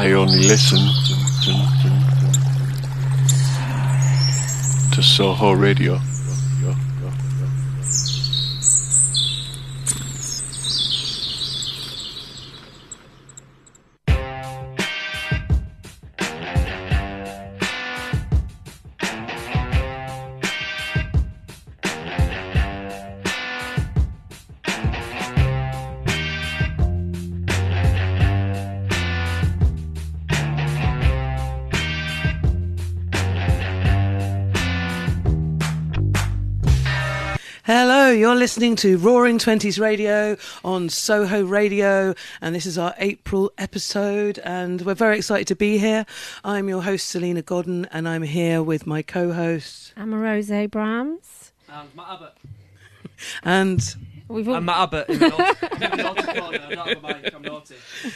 I only listen to Soho Radio. Listening to Roaring Twenties Radio on Soho Radio, and this is our April episode, and we're very excited to be here. I'm your host, Salena Godden, and I'm here with my co host. I'm Rose Abrams. And Matt Abbott. And We've all, I'm Matt Abbott in the naughty, I'm in the naughty corner. I don't have a mic, I'm naughty.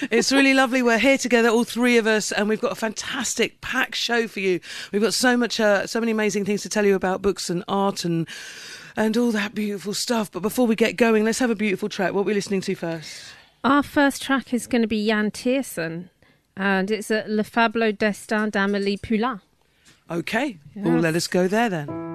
it's really lovely. We're here together, all three of us, and we've got a fantastic packed show for you. We've got so much, uh, so many amazing things to tell you about books and art and and all that beautiful stuff. But before we get going, let's have a beautiful track. What are we listening to first? our first track is going to be Yann Tiersen, and it's a Le Fabuleux Destin d'Amélie Poulain. Okay, well, let us go there then.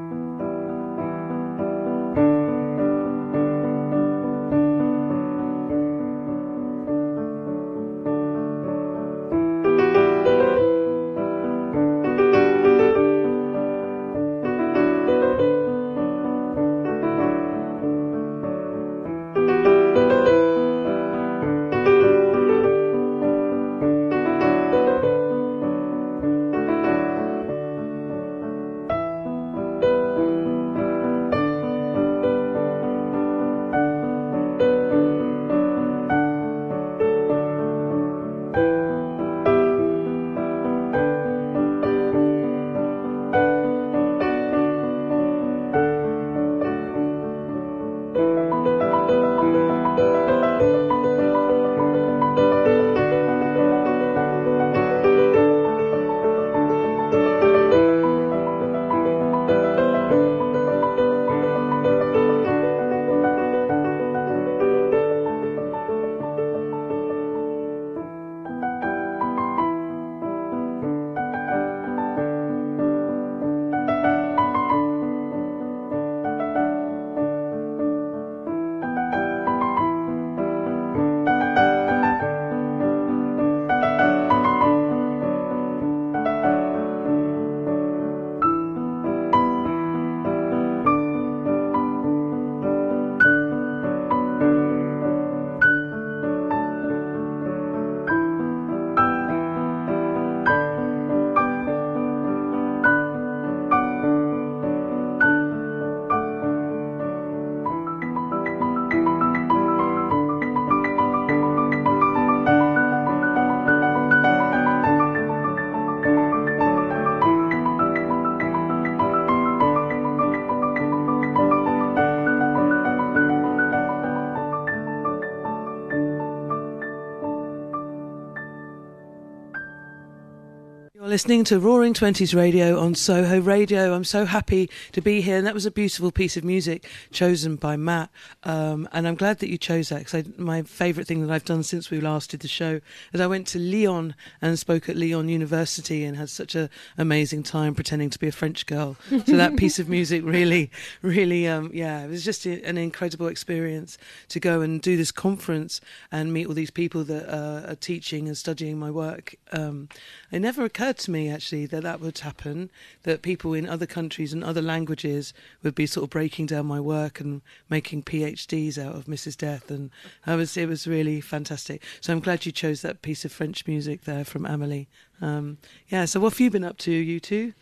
Listening to Roaring Twenties Radio on Soho Radio. I'm so happy to be here, and that was a beautiful piece of music chosen by Matt. Um, and I'm glad that you chose that because my favourite thing that I've done since we last did the show is I went to Lyon and spoke at Lyon University and had such an amazing time pretending to be a French girl. So that piece of music really, really, um, yeah, it was just a, an incredible experience to go and do this conference and meet all these people that uh, are teaching and studying my work. Um, it never occurred to me actually that that would happen. That people in other countries and other languages would be sort of breaking down my work and making PhDs out of Mrs. Death, and I was it was really fantastic. So I'm glad you chose that piece of French music there from Amelie. Um, yeah. So what have you been up to, you two?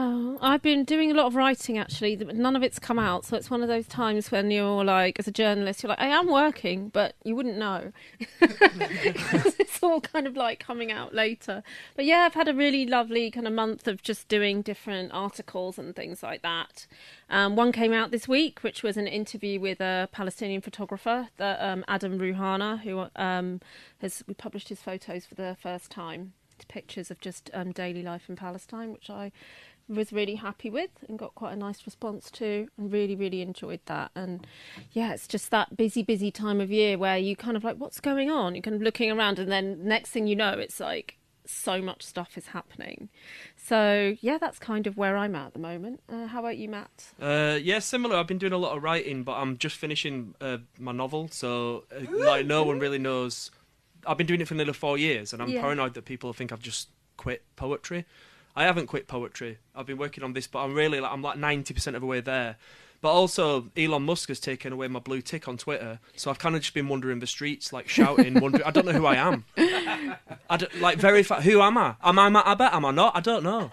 Oh, I've been doing a lot of writing actually. but None of it's come out, so it's one of those times when you're like, as a journalist, you're like, I am working, but you wouldn't know. it's all kind of like coming out later. But yeah, I've had a really lovely kind of month of just doing different articles and things like that. Um, one came out this week, which was an interview with a Palestinian photographer, um, Adam Ruhana, who um, has we published his photos for the first time. Pictures of just um, daily life in Palestine, which I was really happy with and got quite a nice response to and really really enjoyed that and yeah it's just that busy busy time of year where you kind of like what's going on you're kind of looking around and then next thing you know it's like so much stuff is happening so yeah that's kind of where i'm at at the moment uh, how about you matt Uh, yeah, similar. I've been doing a lot of writing, but I'm just finishing uh, my novel, so uh, like no one really knows. I've been doing it for nearly four years, and I'm Yeah. paranoid that people think I've just quit poetry. I haven't quit poetry. I've been working on this, but I'm really like I'm like ninety percent of the way there. But also, Elon Musk has taken away my blue tick on Twitter, so I've kind of just been wandering the streets, like shouting, wondering. I don't know who I am. I don't, like verify. Who am I? Am I Matt Abbott? Am I not? I don't know.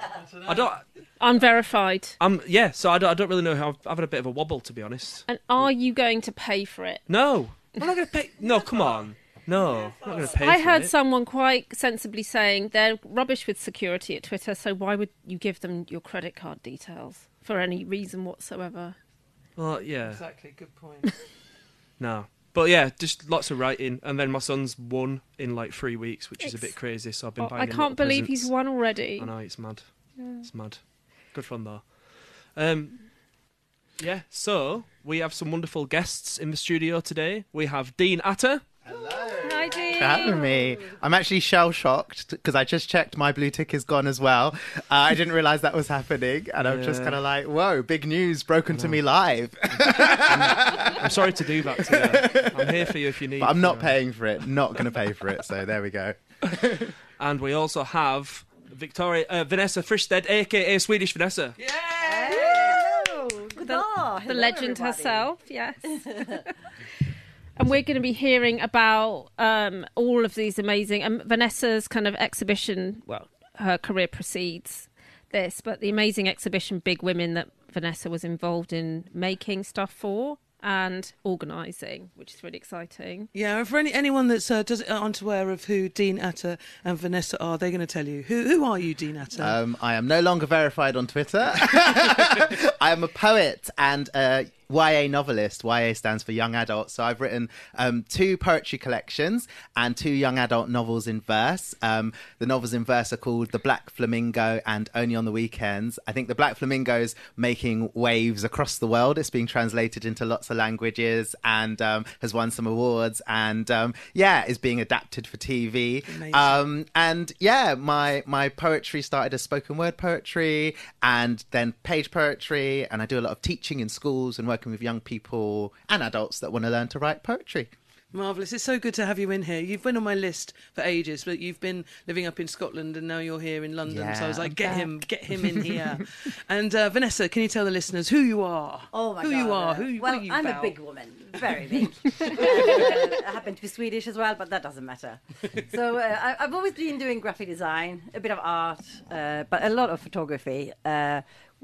I don't. unverified I'm verified. yeah. So I don't, I don't really know how. I've, I've had a bit of a wobble, to be honest. and are you going to pay for it No, I'm not going to pay. No, come on. No, I'm not going to pay. I for heard it. someone quite sensibly saying they're rubbish with security at Twitter, so why would you give them your credit card details for any reason whatsoever? Well, yeah, Exactly. Good point. no, but yeah, just lots of writing, and then my son's won in like three weeks, which is a bit crazy. So I've been Oh, buying. I can't little believe presents. he's won already. I know it's mad. It's mad. Good fun though. Um, yeah. So we have some wonderful guests in the studio today. We have Dean Atta. Hi, Dean. for having me. I'm actually shell shocked because I just checked my blue tick is gone as well. Uh, I didn't realize that was happening, and I'm just Yeah. kind of like, "Whoa, big news broken to me live!" I'm sorry to do that to you. I'm here for you if you need. but I'm not to. paying for it. Not going to pay for it. So there we go. And we also have Victoria uh, Vanessa Fristedt, aka Swedish Vanessa. Hello. Good The- the legend everybody. herself, yes. and we're going to be hearing about um, all of these amazing um, Vanessa's kind of exhibition. Well, her career precedes this, but the amazing exhibition Big Women that Vanessa was involved in making stuff for and organising, which is really exciting. Yeah, for any, anyone that's uh, does, aren't aware of who Dean Atta and Vanessa are, they're going to tell you. Who who are you, Dean Atta? Um, I am no longer verified on Twitter. I am a poet and a YA novelist. YA stands for young adult. So I've written um, two poetry collections and two young adult novels in verse. Um, the novels in verse are called The Black Flamingo and Only on the Weekends. I think The Black Flamingo is making waves across the world. It's being translated into lots of languages and um, has won some awards and um, yeah, is being adapted for TV. Um, and yeah, my my poetry started as spoken word poetry and then page poetry, and I do a lot of teaching in schools and working with young people and adults that want to learn to write poetry. Marvelous! It's so good to have you in here. You've been on my list for ages, but you've been living up in Scotland, and now you're here in London. so I was like, I'm get him, get him in here. and uh, Vanessa, can you tell the listeners who you are? Oh my god. who god. you are? uh, Who? well, are you I'm about? a big woman, very big. uh, I happen to be Swedish as well, but that doesn't matter. So uh, I, I've always been doing graphic design, a bit of art, uh, but a lot of photography.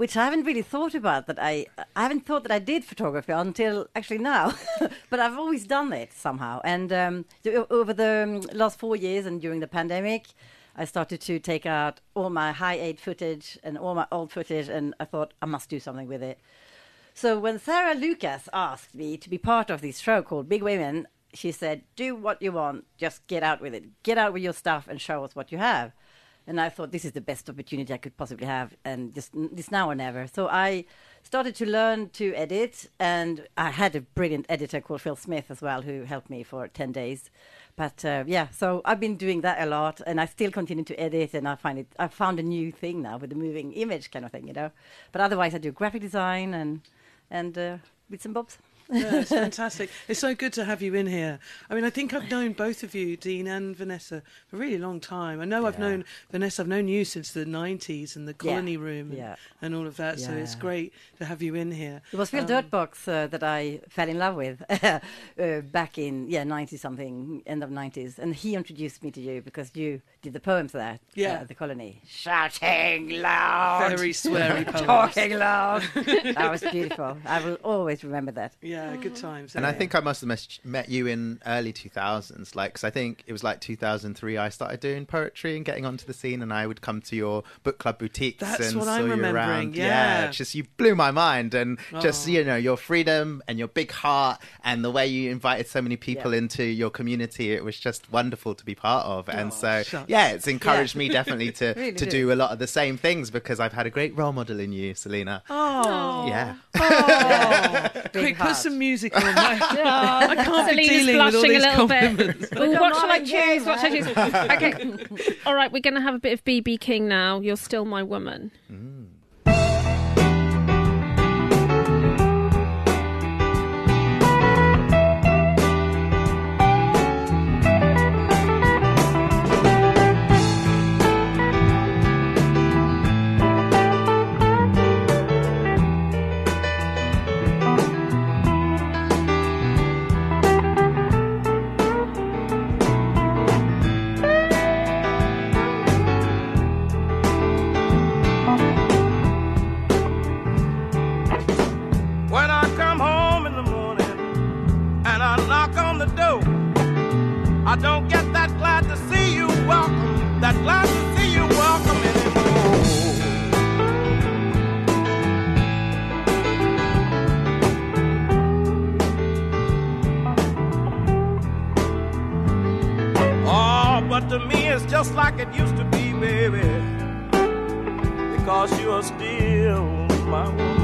Which I haven't really thought about that I I haven't thought that I did photography until actually now, but I've always done it somehow. And um, over the um, last four years and during the pandemic, I started to take out all my Hi8 footage and all my old footage, and I thought I must do something with it. So when Sarah Lucas asked me to be part of this show called Big Women, she said, "Do what you want, just get out with it. Get out with your stuff and show us what you have." And I thought this is the best opportunity I could possibly have, and just this now or never. So I started to learn to edit, and I had a brilliant editor called Phil Smith as well, who helped me for ten days. But uh, yeah, so I've been doing that a lot, and I still continue to edit, and I find it. I found a new thing now with the moving image kind of thing, you know. But otherwise, I do graphic design and and uh, bits and bobs. Yeah, it's fantastic. It's so good to have you in here. I mean, I think I've known both of you, Dean and Vanessa, for a really long time. I know I've known Vanessa. I've known you since the '90s and the Colony Room and, yeah. and all of that. So it's great to have you in here. It was Phil Um, Dirtbox uh, that I fell in love with uh, back in yeah ninety something, end of nineties, and he introduced me to you because you did the poems there Yeah. uh, the colony, shouting loud, Very sweary poems. talking loud. that was beautiful. I will always remember that. Yeah, Yeah, good times. And I think I must have mes- met you in early 2000s, like, because I think it was like 2003 I started doing poetry and getting onto the scene, and I would come to your book club boutiques That's and what saw I'm you remembering, around. yeah. it's just you blew my mind, and just Oh. you know your freedom and your big heart and the way you invited so many people Yeah. into your community, it was just wonderful to be part of. And Oh, so, shucks. Yeah, it's encouraged Yeah. me definitely to Really to do. do a lot of the same things because I've had a great role model in you, Salena. Oh, Yeah. oh. Big quick, put some music on. My, I can't be Salena's dealing with all blushing a these little bit. compliments. Ooh, don't what shall I mind you, choose? What shall I choose? Okay. All right, we're going to have a bit of BB King now. You're still my woman. When I don't get that glad to see you welcome, that glad to see you welcome anymore. Oh, but to me it's just like it used to be, baby, because you are still my woman.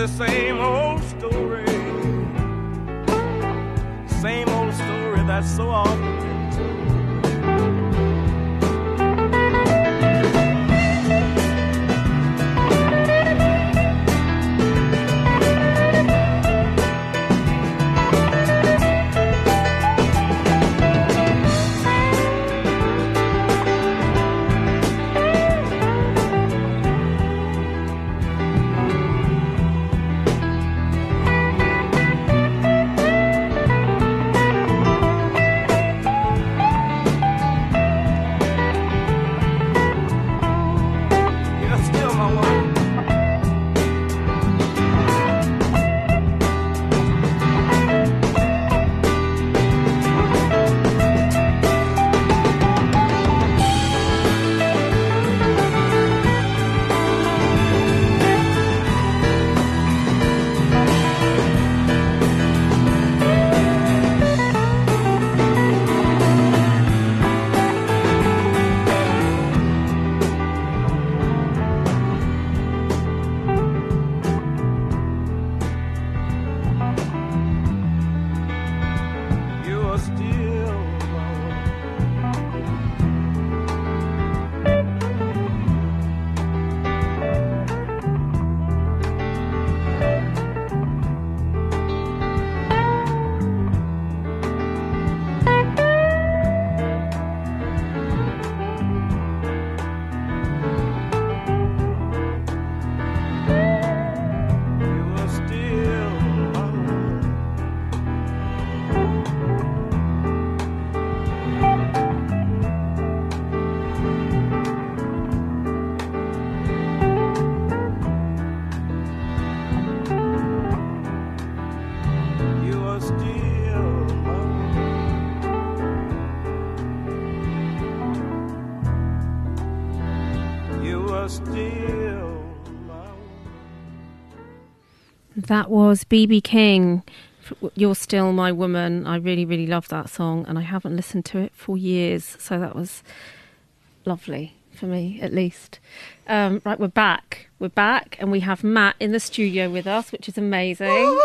The same That was BB King. You're still my woman. I really, really love that song, and I haven't listened to it for years. So that was lovely for me, at least. Um, right, we're back. We're back, and we have Matt in the studio with us, which is amazing.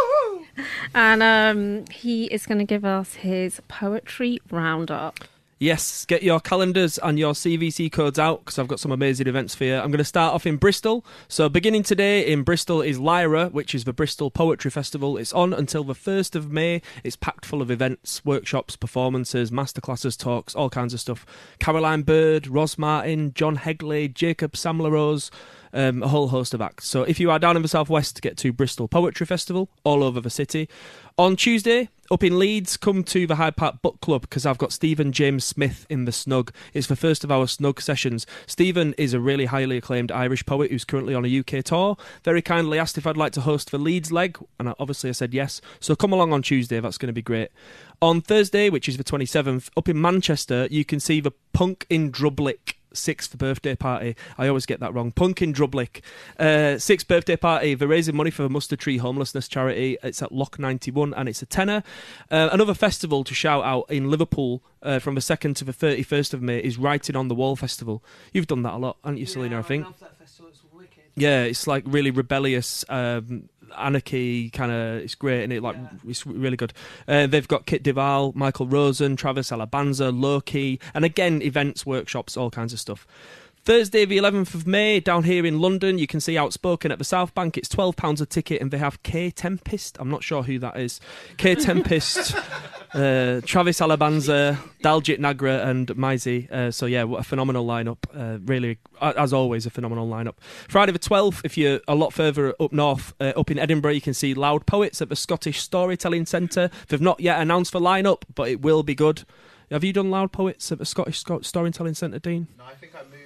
And um, he is going to give us his poetry roundup. Yes, get your calendars and your CVC codes out because I've got some amazing events for you. I'm going to start off in Bristol. So, beginning today in Bristol is Lyra, which is the Bristol Poetry Festival. It's on until the 1st of May. It's packed full of events, workshops, performances, masterclasses, talks, all kinds of stuff. Caroline Bird, Ross Martin, John Hegley, Jacob Sam-La Rose. Um, a whole host of acts. So if you are down in the southwest, get to Bristol Poetry Festival all over the city. On Tuesday, up in Leeds, come to the Hyde Park Book Club because I've got Stephen James Smith in the Snug. It's the first of our Snug sessions. Stephen is a really highly acclaimed Irish poet who's currently on a UK tour. Very kindly asked if I'd like to host the Leeds leg, and I- obviously I said yes. So come along on Tuesday, that's going to be great. On Thursday, which is the 27th, up in Manchester, you can see the Punk in Drublick sixth birthday party. I always get that wrong. Punk in Drublick. Uh, sixth birthday party. They're raising money for the Mustard Tree Homelessness Charity. It's at Lock 91 and it's a tenner. Uh, another festival to shout out in Liverpool uh, from the 2nd to the 31st of May is Writing on the Wall Festival. You've done that a lot, haven't you, Salena? I think. love that festival. It's wicked. Yeah, it's like really rebellious. Um, anarchy kind of it's great and it? Like it's really good. Uh, they've got Kit de Waal, michael rosen travis alabanza loki and again events workshops all kinds of stuff Thursday, the 11th of May, down here in London, you can see Outspoken at the South Bank. It's £12 a ticket, and they have Kae Tempest. I'm not sure who that is. Kae Tempest, uh, Travis Alabanza, Daljit Nagra, and Maizi. Uh, so, yeah, what a phenomenal lineup. Uh, really, as always, a phenomenal lineup. Friday, the 12th, if you're a lot further up north, uh, up in Edinburgh, you can see Loud Poets at the Scottish Storytelling Centre. They've not yet announced the lineup, but it will be good. Have you done Loud Poets at the Scottish Storytelling Centre, Dean? No, I think I moved from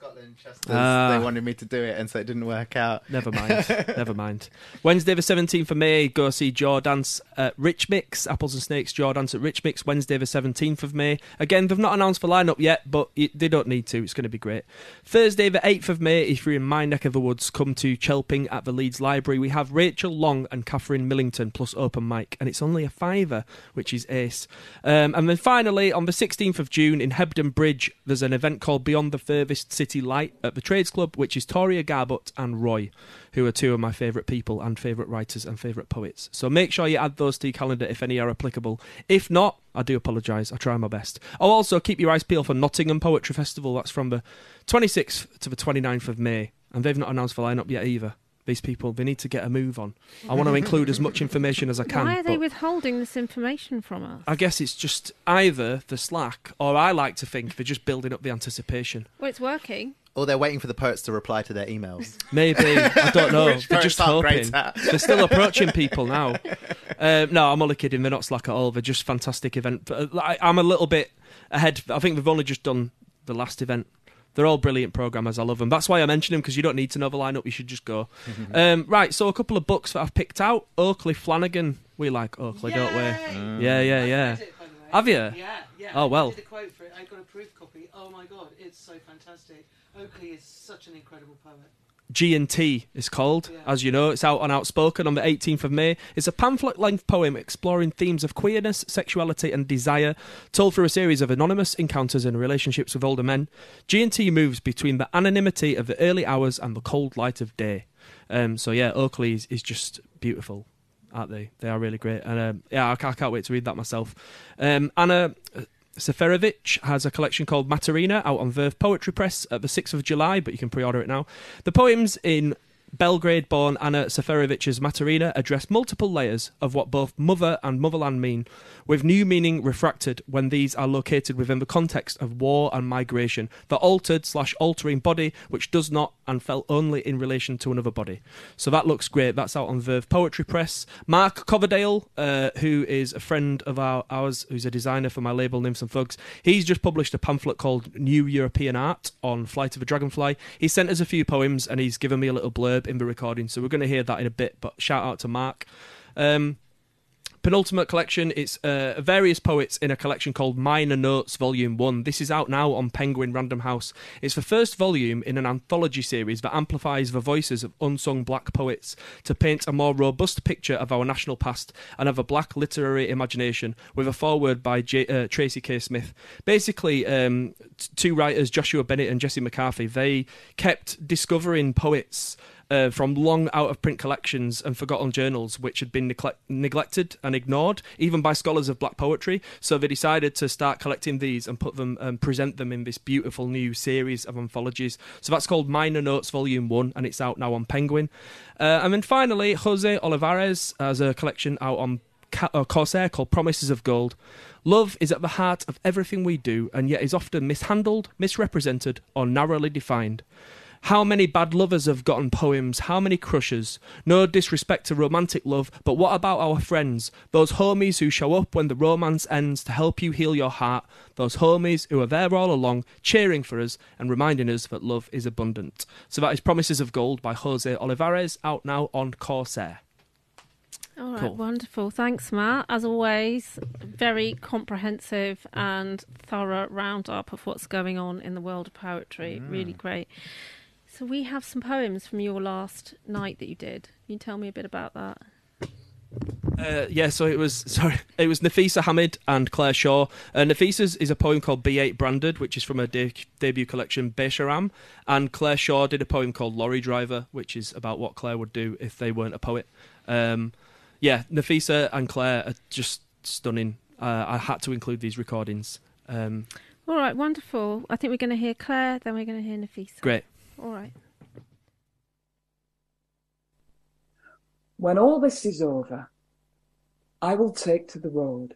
Scotland, Chester. Ah. they wanted me to do it, and so it didn't work out. Never mind. Never mind. Wednesday the 17th of May, go see Jawdance at Rich Mix. Apples and Snakes Jawdance at Rich Mix. Wednesday the 17th of May. Again, they've not announced the lineup yet, but it, they don't need to. It's going to be great. Thursday the 8th of May, if you're in my neck of the woods, come to Chelping at the Leeds Library. We have Rachel Long and Catherine Millington plus open mic, and it's only a fiver, which is ace. Um, and then finally, on the 16th of June in Hebden Bridge, there's an event called Beyond the Furthest City Light at the Trades Club, which is Toria Garbutt and Roy, who are two of my favourite people and favourite writers and favourite poets. So make sure you add those to your calendar if any are applicable. If not, I do apologise. I try my best. Oh, also keep your eyes peeled for Nottingham Poetry Festival. That's from the 26th to the 29th of May, and they've not announced the lineup yet either. These people, they need to get a move on. I want to include as much information as I can. Why are they withholding this information from us? I guess it's just either the slack, or I like to think they're just building up the anticipation. Well, it's working. Or they're waiting for the poets to reply to their emails. Maybe I don't know. They're just hoping. They're still approaching people now. Um, no, I'm only kidding. They're not slack at all. They're just fantastic event. Uh, I, I'm a little bit ahead. I think they've only just done the last event. They're all brilliant programmers. I love them. That's why I mention them because you don't need to know the lineup. You should just go. um, right. So a couple of books that I've picked out. Oakley Flanagan. We like Oakley, don't we? Yeah, yeah, yeah. Read it, by the way. Have you? Yeah, yeah. Oh, well. I did a quote for it. I got a proof copy. Oh my god, it's so fantastic. Oakley is such an incredible poet. G and T is called. Yeah. As you know, it's out on Outspoken on the 18th of May. It's a pamphlet-length poem exploring themes of queerness, sexuality, and desire, told through a series of anonymous encounters and relationships with older men. G and T moves between the anonymity of the early hours and the cold light of day. Um, so yeah, Oakley is, is just beautiful, aren't they? They are really great, and um, yeah, I, I can't wait to read that myself. Um, Anna. Seferovic has a collection called Materina out on Verve Poetry Press at the 6th of July, but you can pre order it now. The poems in Belgrade born Anna Seferovic's Materina address multiple layers of what both mother and motherland mean, with new meaning refracted when these are located within the context of war and migration, the altered slash altering body which does not and felt only in relation to another body. So that looks great. That's out on Verve Poetry Press. Mark Coverdale, uh, who is a friend of our, ours, who's a designer for my label Nymphs and Thugs, he's just published a pamphlet called New European Art on Flight of a Dragonfly. He sent us a few poems and he's given me a little blurb in the recording, so we're going to hear that in a bit. But shout out to Mark. Um, penultimate collection. It's uh, various poets in a collection called Minor Notes Volume 1. This is out now on Penguin Random House. It's the first volume in an anthology series that amplifies the voices of unsung black poets to paint a more robust picture of our national past and of a black literary imagination with a foreword by J- uh, Tracy K. Smith. Basically, um, t- two writers, Joshua Bennett and Jesse McCarthy, they kept discovering poets uh, from long out of print collections and forgotten journals, which had been neglect- neglected and ignored, even by scholars of black poetry. So they decided to start collecting these and put them and present them in this beautiful new series of anthologies. So that's called Minor Notes Volume 1, and it's out now on Penguin. Uh, and then finally, Jose Olivarez has a collection out on uh, Corsair called Promises of Gold. Love is at the heart of everything we do, and yet is often mishandled, misrepresented, or narrowly defined. How many bad lovers have gotten poems? How many crushes? No disrespect to romantic love, but what about our friends? Those homies who show up when the romance ends to help you heal your heart. Those homies who are there all along, cheering for us and reminding us that love is abundant. So that is Promises of Gold by Jose Olivarez, out now on Corsair. All right, Cool. wonderful. Thanks, Matt. As always, very comprehensive and thorough roundup of what's going on in the world of poetry. Really mm. great. So we have some poems from your last night that you did. Can you tell me a bit about that? Uh, yeah, so it was sorry, it was Nafisa Hamid and Clare Shaw. Uh, Nafisa's is a poem called B8 Branded, which is from her de- debut collection Besharam, and Clare Shaw did a poem called Lorry Driver, which is about what Clare would do if they weren't a poet. Um, yeah, Nafisa and Clare are just stunning. Uh, I had to include these recordings. Um, All right, wonderful. I think we're going to hear Clare, then we're going to hear Nafisa. great. All right. When all this is over, I will take to the road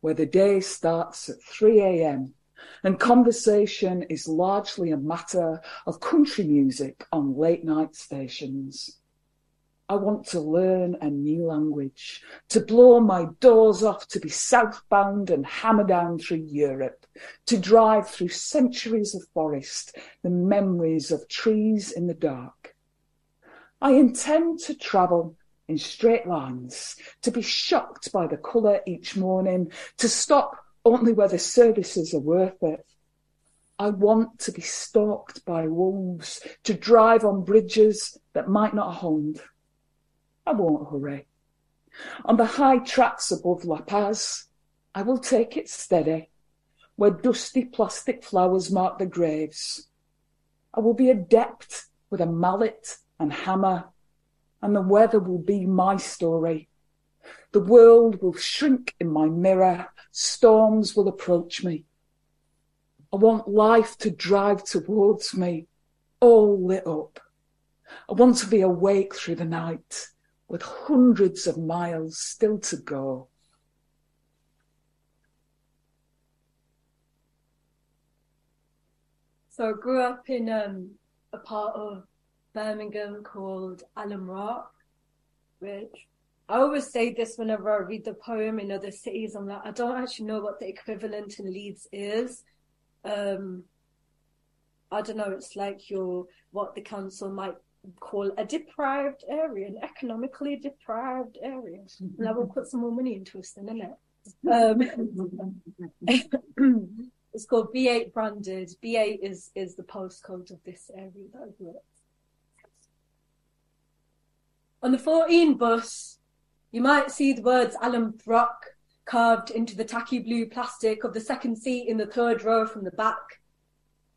where the day starts at 3 a.m. and conversation is largely a matter of country music on late night stations. I want to learn a new language, to blow my doors off, to be southbound and hammer down through Europe, to drive through centuries of forest, the memories of trees in the dark. I intend to travel in straight lines, to be shocked by the colour each morning, to stop only where the services are worth it. I want to be stalked by wolves, to drive on bridges that might not hold. I won't hurry. On the high tracks above La Paz, I will take it steady, where dusty plastic flowers mark the graves. I will be adept with a mallet and hammer, and the weather will be my story. The world will shrink in my mirror, storms will approach me. I want life to drive towards me, all lit up. I want to be awake through the night, with hundreds of miles still to go. So I grew up in um, a part of Birmingham called Alum Rock, which I always say this whenever I read the poem in other cities. I'm like, I don't actually know what the equivalent in Leeds is. Um, I don't know. It's like your what the council might call a deprived area, an economically deprived area. And I will put some more money into us then, innit? Um, it's called B8 branded. B8 is is the postcode of this area that I. On the 14 bus, you might see the words Alan Brock carved into the tacky blue plastic of the second seat in the third row from the back.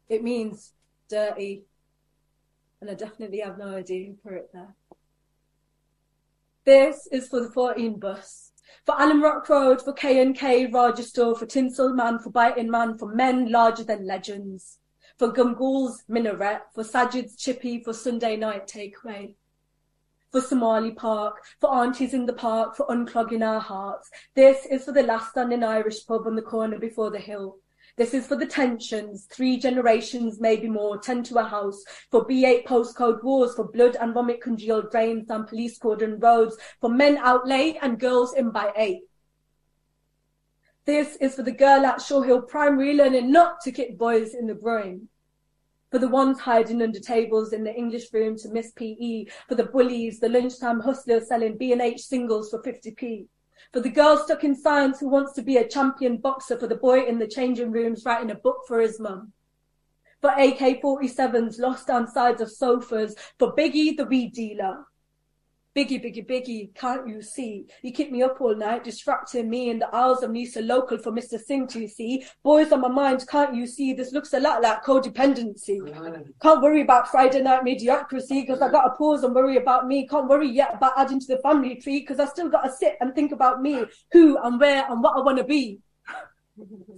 It means dirty, and I definitely have no idea who put it there. This is for the 14 bus. For Alum Rock Road, for K&K, Rochester, for Tinsel Man, for Biting Man, for Men Larger Than Legends. For Gumgool's Minaret, for Sajid's Chippy, for Sunday Night Takeaway. For Somali Park, for Aunties in the Park, for Unclogging Our Hearts. This is for the last standing Irish pub on the corner before the hill. This is for the tensions, three generations, maybe more, ten to a house, for B8 postcode wars, for blood and vomit congealed drains and police cordon roads, for men out late and girls in by eight. This is for the girl at Shaw Hill Primary learning not to kick boys in the groin. For the ones hiding under tables in the English room to miss PE, for the bullies, the lunchtime hustlers selling B&H singles for 50p. For the girl stuck in science who wants to be a champion boxer. For the boy in the changing rooms writing a book for his mum. For AK-47s lost on sides of sofas. For Biggie, the weed dealer. Biggie, Biggie, Biggie, can't you see? You keep me up all night, distracting me in the aisles of Nisa local for Mr. Singh to see. Boys on my mind, can't you see? This looks a lot like codependency. Can't worry about Friday night mediocrity because I got to pause and worry about me. Can't worry yet about adding to the family tree because I still got to sit and think about me, who and where and what I want to be.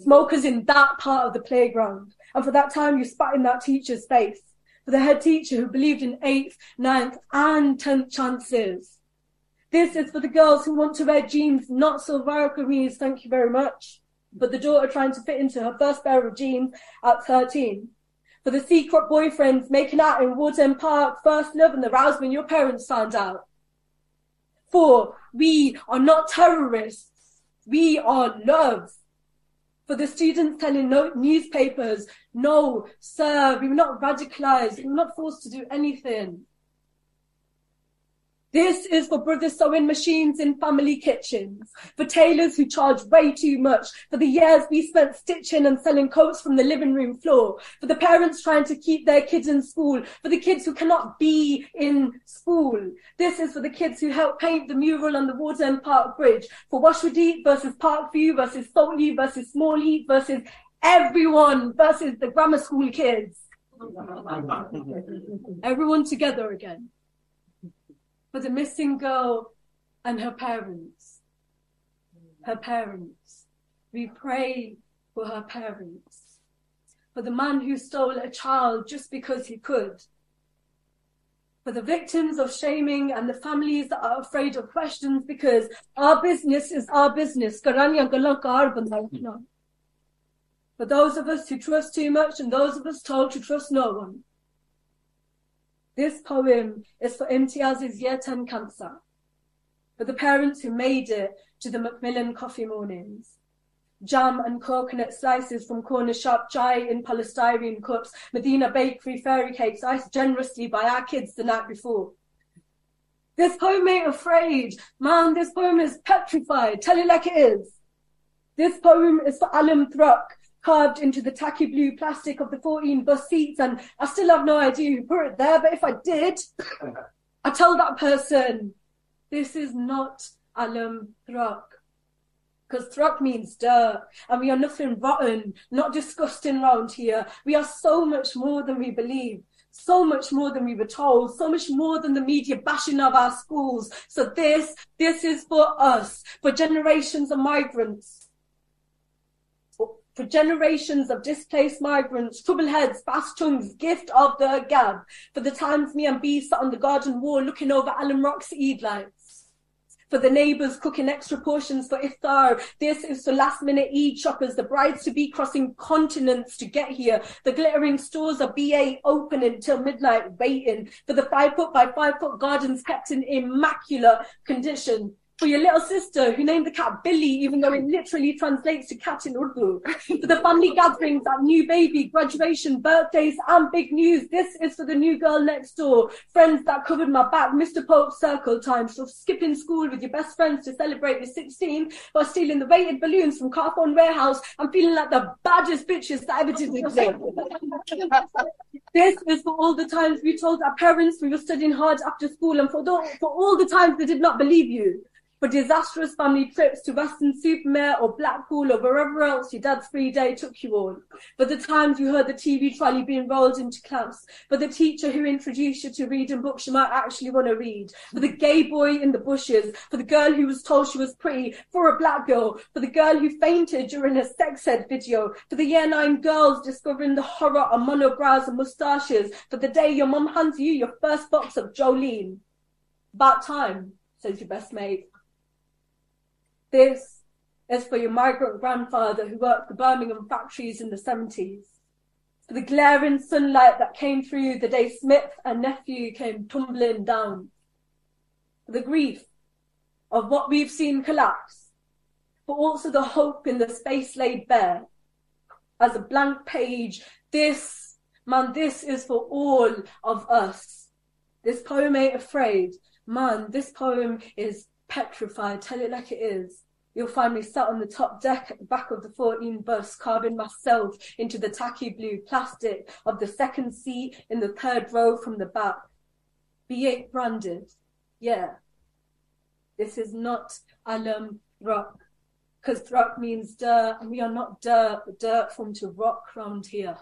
Smokers in that part of the playground. And for that time you spat in that teacher's face the head teacher who believed in eighth, ninth, and tenth chances. This is for the girls who want to wear jeans, not shalwar kameez, thank you very much. But the daughter trying to fit into her first pair of jeans at 13. For the secret boyfriends making out in Ward End Park, first love and the rouse when your parents found out. For we are not terrorists. We are love for the students telling no newspapers, no, sir, we were not radicalized, we were not forced to do anything. This is for brothers sewing machines in family kitchens, for tailors who charge way too much, for the years we spent stitching and selling coats from the living room floor, for the parents trying to keep their kids in school, for the kids who cannot be in school. This is for the kids who helped paint the mural on the Ward End Park Bridge, for Washwood versus Parkview versus Saltley versus Smallheath versus everyone versus the grammar school kids. Everyone together again for the missing girl and her parents. Her parents. We pray for her parents. For the man who stole a child just because he could. For the victims of shaming and the families that are afraid of questions because our business is our business. For those of us who trust too much and those of us told to trust no one. This poem is for Imtiaz's year 10 cancer, for the parents who made it to the Macmillan coffee mornings. Jam and coconut slices from corner shop, chai in polystyrene cups, Medina bakery fairy cakes iced generously by our kids the night before. This poem ain't afraid. Man, this poem is petrified. Tell it like it is. This poem is for Alam Thruck, carved into the tacky blue plastic of the 14 bus seats. And I still have no idea who put it there, but if I did, I tell that person, this is not Alam Thruck. Because thruck means dirt, and we are nothing rotten, not disgusting round here. We are so much more than we believe so much more than we were told, so much more than the media bashing of our schools. So this, this is for us, for generations of migrants, for generations of displaced migrants, troubleheads, fast tongues, gift of the gab, for the times me and B sat on the garden wall looking over Alum Rock's Eid lights. For the neighbours cooking extra portions for iftar. This is for last minute Eid shoppers, the brides to be crossing continents to get here. The glittering stores of BA open until midnight waiting. For the five foot by five foot gardens kept in immaculate condition for your little sister who named the cat Billy, even though it literally translates to cat in Urdu. for the family gatherings, that new baby, graduation, birthdays, and big news. This is for the new girl next door. Friends that covered my back, Mr. Pope circle time. So skipping school with your best friends to celebrate your 16 while stealing the weighted balloons from Carphone Warehouse and feeling like the baddest bitches that ever did exist. this is for all the times we told our parents we were studying hard after school and for, the, for all the times they did not believe you for disastrous family trips to Weston-super-Mare or Blackpool or wherever else your dad's free day took you on. For the times you heard the TV trolley being rolled into class. For the teacher who introduced you to reading books you might actually want to read. For the gay boy in the bushes. For the girl who was told she was pretty. For a black girl. For the girl who fainted during a sex ed video. For the year nine girls discovering the horror of monobrows and moustaches. For the day your mum hands you your first box of Jolen. About time, says your best mate. This is for your migrant grandfather who worked the Birmingham factories in the 70s. For the glaring sunlight that came through the day Smith and nephew came tumbling down. For the grief of what we've seen collapse, but also the hope in the space laid bare. As a blank page, this, man, this is for all of us. This poem ain't afraid. Man, this poem is petrified. Tell it like it is. You'll find me sat on the top deck at the back of the 14 bus, carving myself into the tacky blue plastic of the second seat in the third row from the back. B8 branded. Yeah. This is not alum rock. Because rock means dirt, and we are not dirt, but dirt formed to rock round here.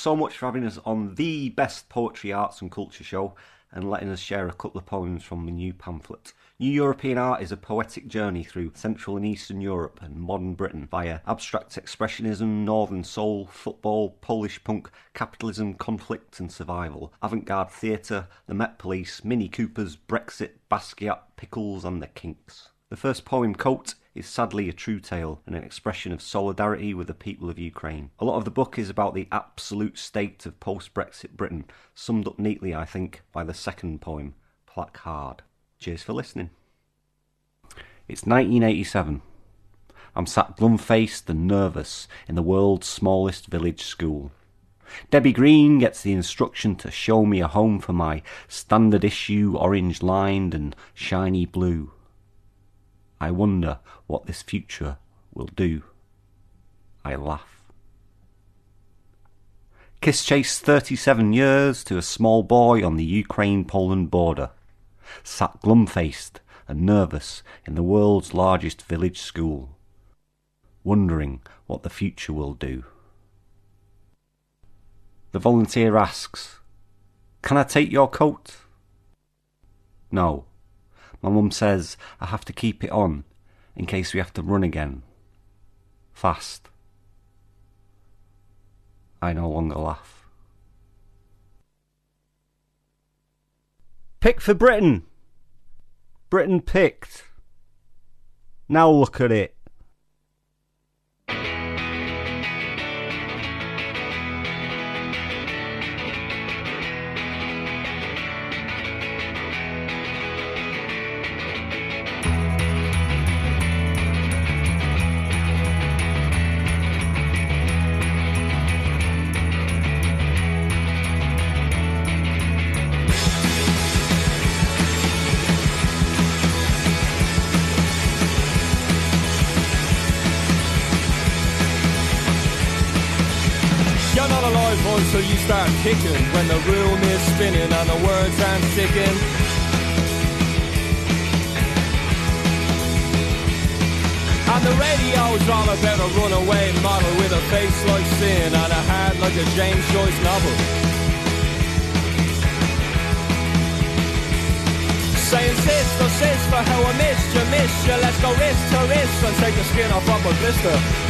So much for having us on the best poetry, arts, and culture show and letting us share a couple of poems from the new pamphlet. New European Art is a poetic journey through Central and Eastern Europe and modern Britain via abstract expressionism, northern soul, football, Polish punk, capitalism, conflict, and survival, avant garde theatre, the Met Police, Mini Coopers, Brexit, Basquiat, Pickles, and the Kinks. The first poem, Coat, is sadly a true tale and an expression of solidarity with the people of Ukraine. A lot of the book is about the absolute state of post Brexit Britain, summed up neatly, I think, by the second poem, Placard. Cheers for listening. It's 1987. I'm sat glum faced and nervous in the world's smallest village school. Debbie Green gets the instruction to show me a home for my standard issue orange lined and shiny blue. I wonder what this future will do. I laugh. Kiss chase 37 years to a small boy on the Ukraine Poland border, sat glum faced and nervous in the world's largest village school, wondering what the future will do. The volunteer asks, Can I take your coat? No. My mum says I have to keep it on in case we have to run again. Fast. I no longer laugh. Pick for Britain! Britain picked. Now look at it. Kicking when the room is spinning and the words aren't sticking. And the radio's all about a runaway model with a face like sin and a heart like a James Joyce novel. Saying sister, sister, how I missed you, missed you. Let's go wrist to wrist and take the skin off of a blister.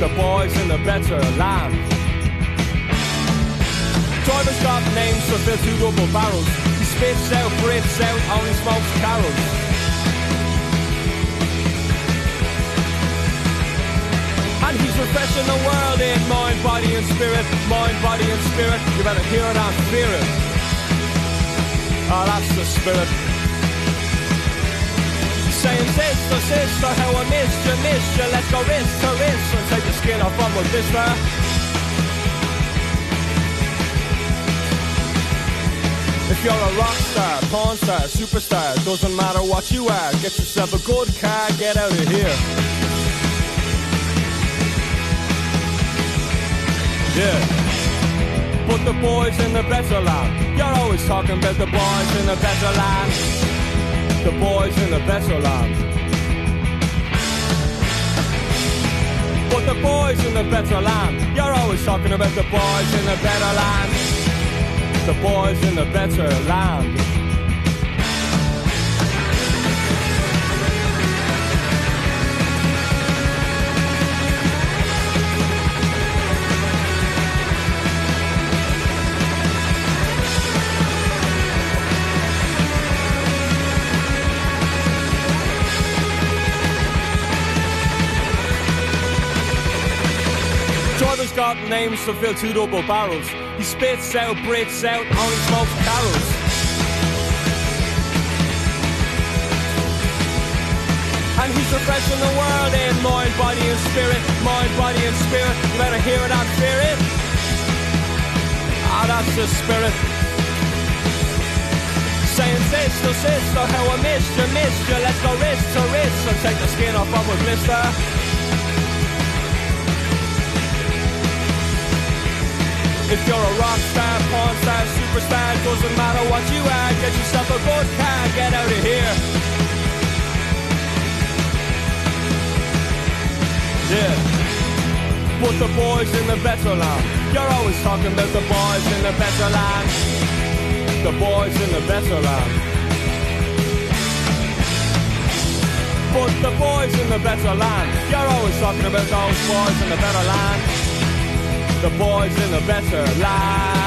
the boys in the better land. Drivers got names to fill two double barrels. He spits out, breathes out, only smokes carols. And he's refreshing the world in mind, body and spirit, mind, body and spirit. You better hear it and fear it. Oh, that's the spirit saying sister, sister, how I missed you, missed you. Let's go wrist to wrist and take the skin off of my blister. If you're a rock star, porn star, superstar, doesn't matter what you are, get yourself a good car, get out of here. Yeah. Put the boys in the better land. You're always talking about the boys in the better land the boys in the better land. But the boys in the better land, you're always talking about the boys in the better land. The boys in the better land. Names to fill two double barrels. He spits out, breathes out, only smokes carols. And he's refreshing the world in mind, body, and spirit. Mind, body, and spirit. You better hear it and fear it. Ah, that's the spirit. Saying sister, sister, how I missed you, missed you. Let's go wrist to wrist and take the skin off on with blister. If you're a rock star, porn star, superstar, doesn't matter what you are, get yourself a good car, get out of here. Yeah. Put the boys in the better land. You're always talking about the boys in the better land. The boys in the better land. Put the boys in the better land. You're always talking about those boys in the better land. The boys in the better land.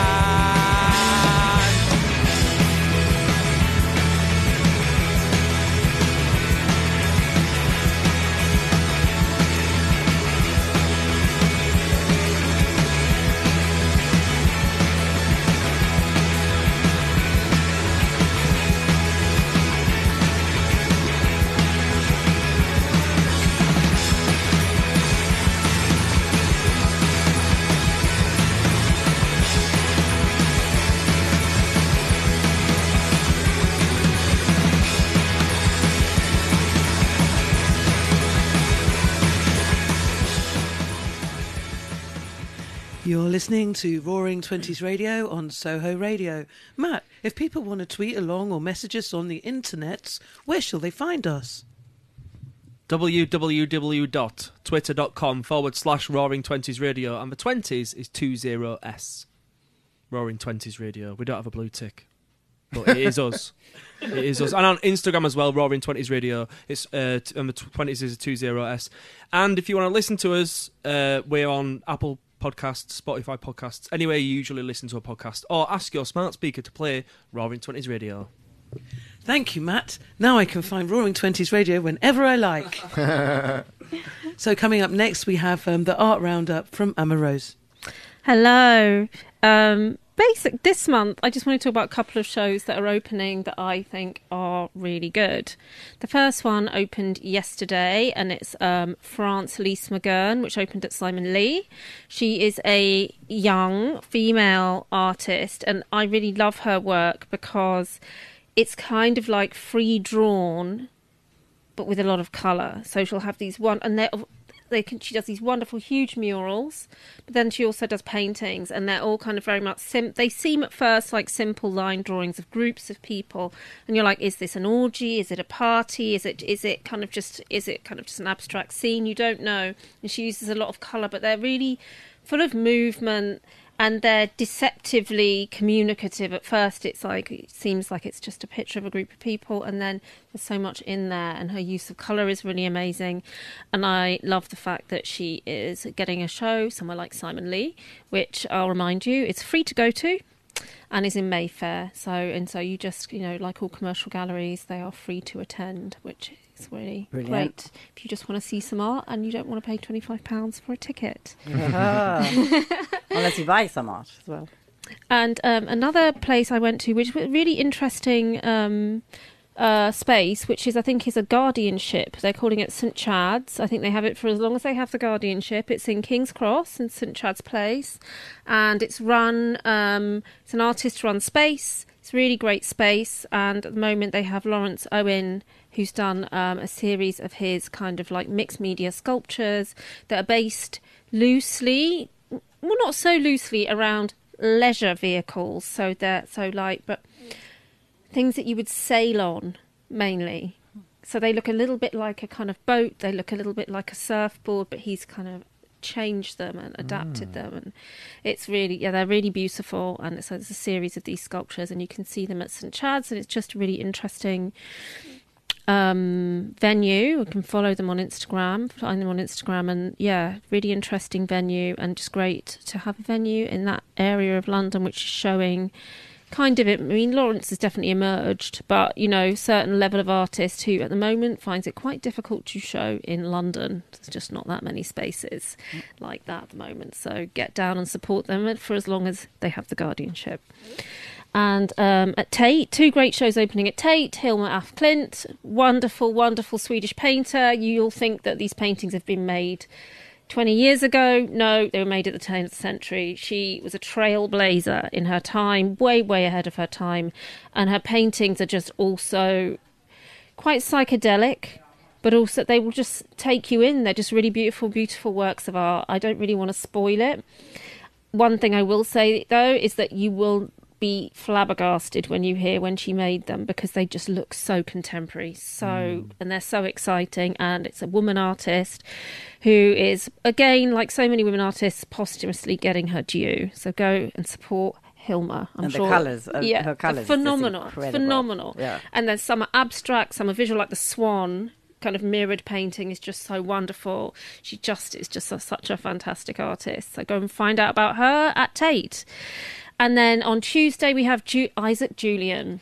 Listening to Roaring Twenties Radio on Soho Radio. Matt, if people want to tweet along or message us on the internets, where shall they find us? www.twitter.com forward slash roaring twenties radio. And the twenties is two zero s. Roaring twenties radio. We don't have a blue tick but it is us. It is us. And on instagram as well roaring twenties radio. It's uh and the twenties is a two zero s. And if you want to listen to us uh we're on apple podcasts spotify podcasts anywhere you usually listen to a podcast or ask your smart speaker to play roaring twenties radio Thank you, Matt. Now I can find Roaring Twenties Radio whenever I like. so coming up next, we have um, the art roundup from Amah-Rose. Hello. Um, basic this month, I just want to talk about a couple of shows that are opening that I think are really good. The first one opened yesterday, and it's um, France Lise McGurn, which opened at Simon Lee. She is a young female artist, and I really love her work because it's kind of like free drawn but with a lot of color so she'll have these one and they they can she does these wonderful huge murals but then she also does paintings and they're all kind of very much sim they seem at first like simple line drawings of groups of people and you're like is this an orgy? Is it a party? Is it is it kind of just is it kind of just an abstract scene? You don't know. And she uses a lot of color but they're really full of movement and they're deceptively communicative. At first it's like it seems like it's just a picture of a group of people and then there's so much in there and her use of color is really amazing. And i love the fact that she is getting a show somewhere like simon lee which i'll remind you it's free to go to and is in mayfair. So and so you just you know like all commercial galleries they are free to attend which is really Brilliant. great if you just want to see some art and you don't want to pay 25 pounds for a ticket Unless you buy some art as well. and um, another place I went to, which was a really interesting um, uh, space, which is I think is a guardianship. They're calling it St Chad's. I think they have it for as long as they have the guardianship. It's in King's Cross in St Chad's Place, and it's run. Um, it's an artist-run space. It's a really great space, and at the moment they have Lawrence Owen. Who's done um, a series of his kind of like mixed media sculptures that are based loosely well not so loosely around leisure vehicles so they're so like but things that you would sail on mainly. So they look a little bit like a kind of boat they look a little bit like a surfboard but he's kind of changed them and adapted them and it's really yeah they're really beautiful and so there's a series of these sculptures and you can see them at st chad's and it's just really interesting um, venue. You can follow them on Instagram, find them on Instagram, and yeah, really interesting venue, and just great to have a venue in that area of London, which is showing kind of it. I mean, Lawrence has definitely emerged, but you know, certain level of artist who at the moment finds it quite difficult to show in London. There's just not that many spaces like that at the moment. So get down and support them for as long as they have the guardianship. And um, at Tate, two great shows opening at Tate. Hilma af Klint, wonderful, wonderful Swedish painter. You'll think that these paintings have been made 20 years ago. No, they were made at the turn of the century. She was a trailblazer in her time, way, way ahead of her time. And her paintings are just also quite psychedelic, but also they will just take you in. They're just really beautiful, beautiful works of art. I don't really want to spoil it. One thing I will say though is that you will be flabbergasted when you hear when she made them because they just look so contemporary so and they're so exciting and it's a woman artist who is again like so many women artists posthumously getting her due so go and support Hilma. I'm And the sure. colours, uh, yeah, her colours, phenomenal, phenomenal. Yeah. And then some are abstract, some are visual, like the Swan kind of mirrored painting is just so wonderful. She just is just a, such a fantastic artist. So go and find out about her at Tate. And then on Tuesday we have Ju- Isaac Julien.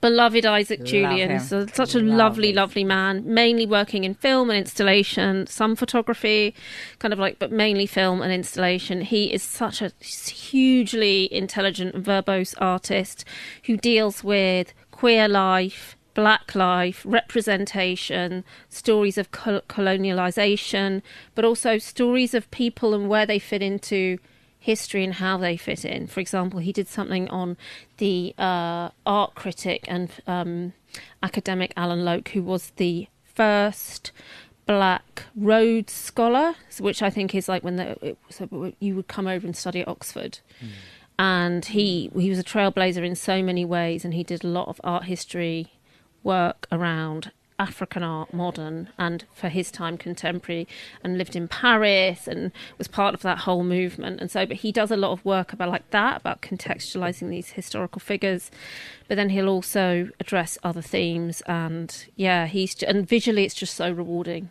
Beloved Isaac Love Julien, him. so such a Love lovely, him. lovely man. Mainly working in film and installation, some photography, kind of like, but mainly film and installation. He is such a hugely intelligent, verbose artist who deals with queer life, black life, representation, stories of col- colonialization, but also stories of people and where they fit into history and how they fit in. For example, he did something on the uh, art critic and um, academic Alain Locke, who was the first black Rhodes scholar, which I think is like when the, it, so you would come over and study at Oxford. And he he was a trailblazer in so many ways, and he did a lot of art history work around African art, modern, and for his time contemporary, and lived in Paris and was part of that whole movement. And so, but he does a lot of work about like that, about contextualizing these historical figures. But then he'll also address other themes, and yeah, he's and visually, it's just so rewarding.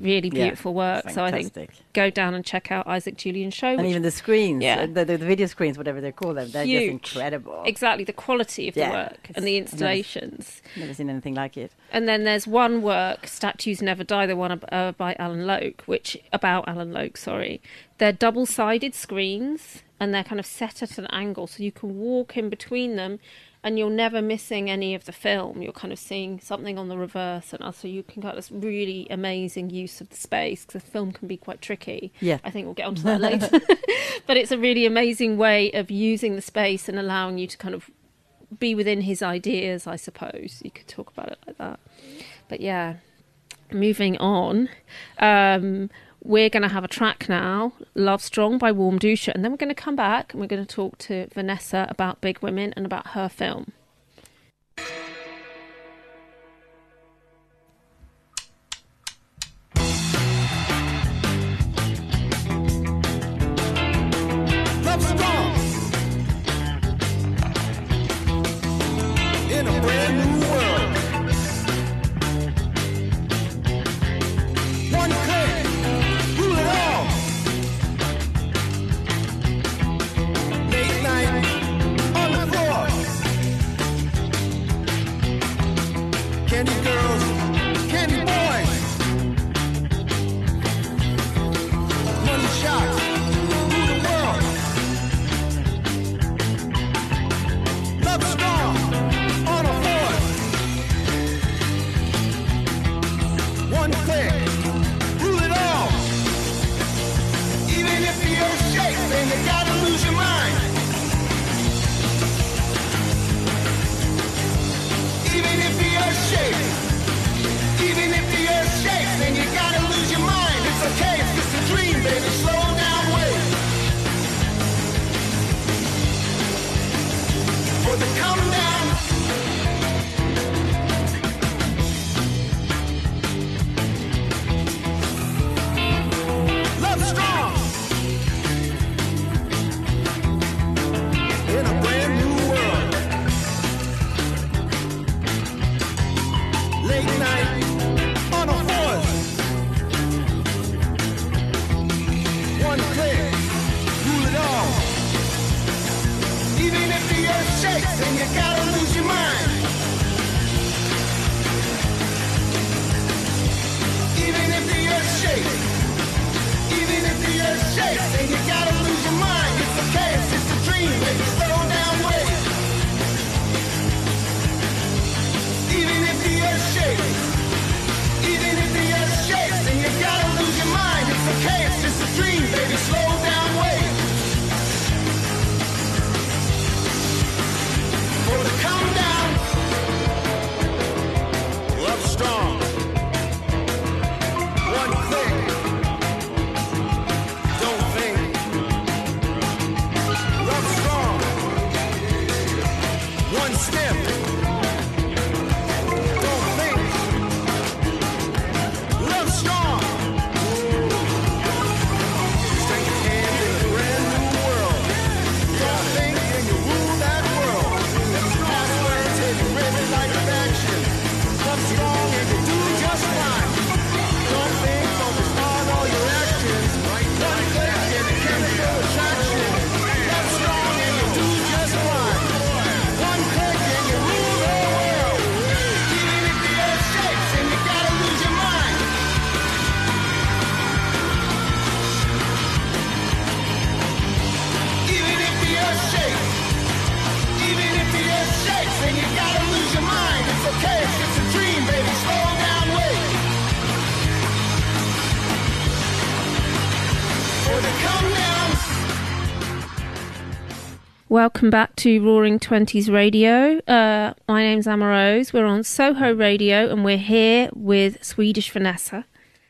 Really Yeah, beautiful work. So I think go down and check out Isaac Julien's show. And even the screens, Yeah. the, the, the video screens, whatever they call them, they're Huge. just incredible. Exactly, the quality of the work and the installations. Never seen anything like it. And then there's one work, Statues Never Die, the one uh, by Alain Locke, which about Alain Locke, sorry. They're double-sided screens and they're kind of set at an angle so you can walk in between them and you're never missing any of the film. You're kind of seeing something on the reverse and also you can get this really amazing use of the space because the film can be quite tricky. Yeah. I think we'll get onto that later. but it's a really amazing way of using the space and allowing you to kind of be within his ideas, I suppose. You could talk about it like that. But yeah, moving on. Um, we're going to have a track now, Love Strong by Warm Dusha, and then we're going to come back and we're going to talk to Vanessa about Big Women and about her film. Welcome back to Roaring Twenties Radio. Uh, my name's Amah-Rose. We're on Soho Radio, and we're here with Swedish Vanessa.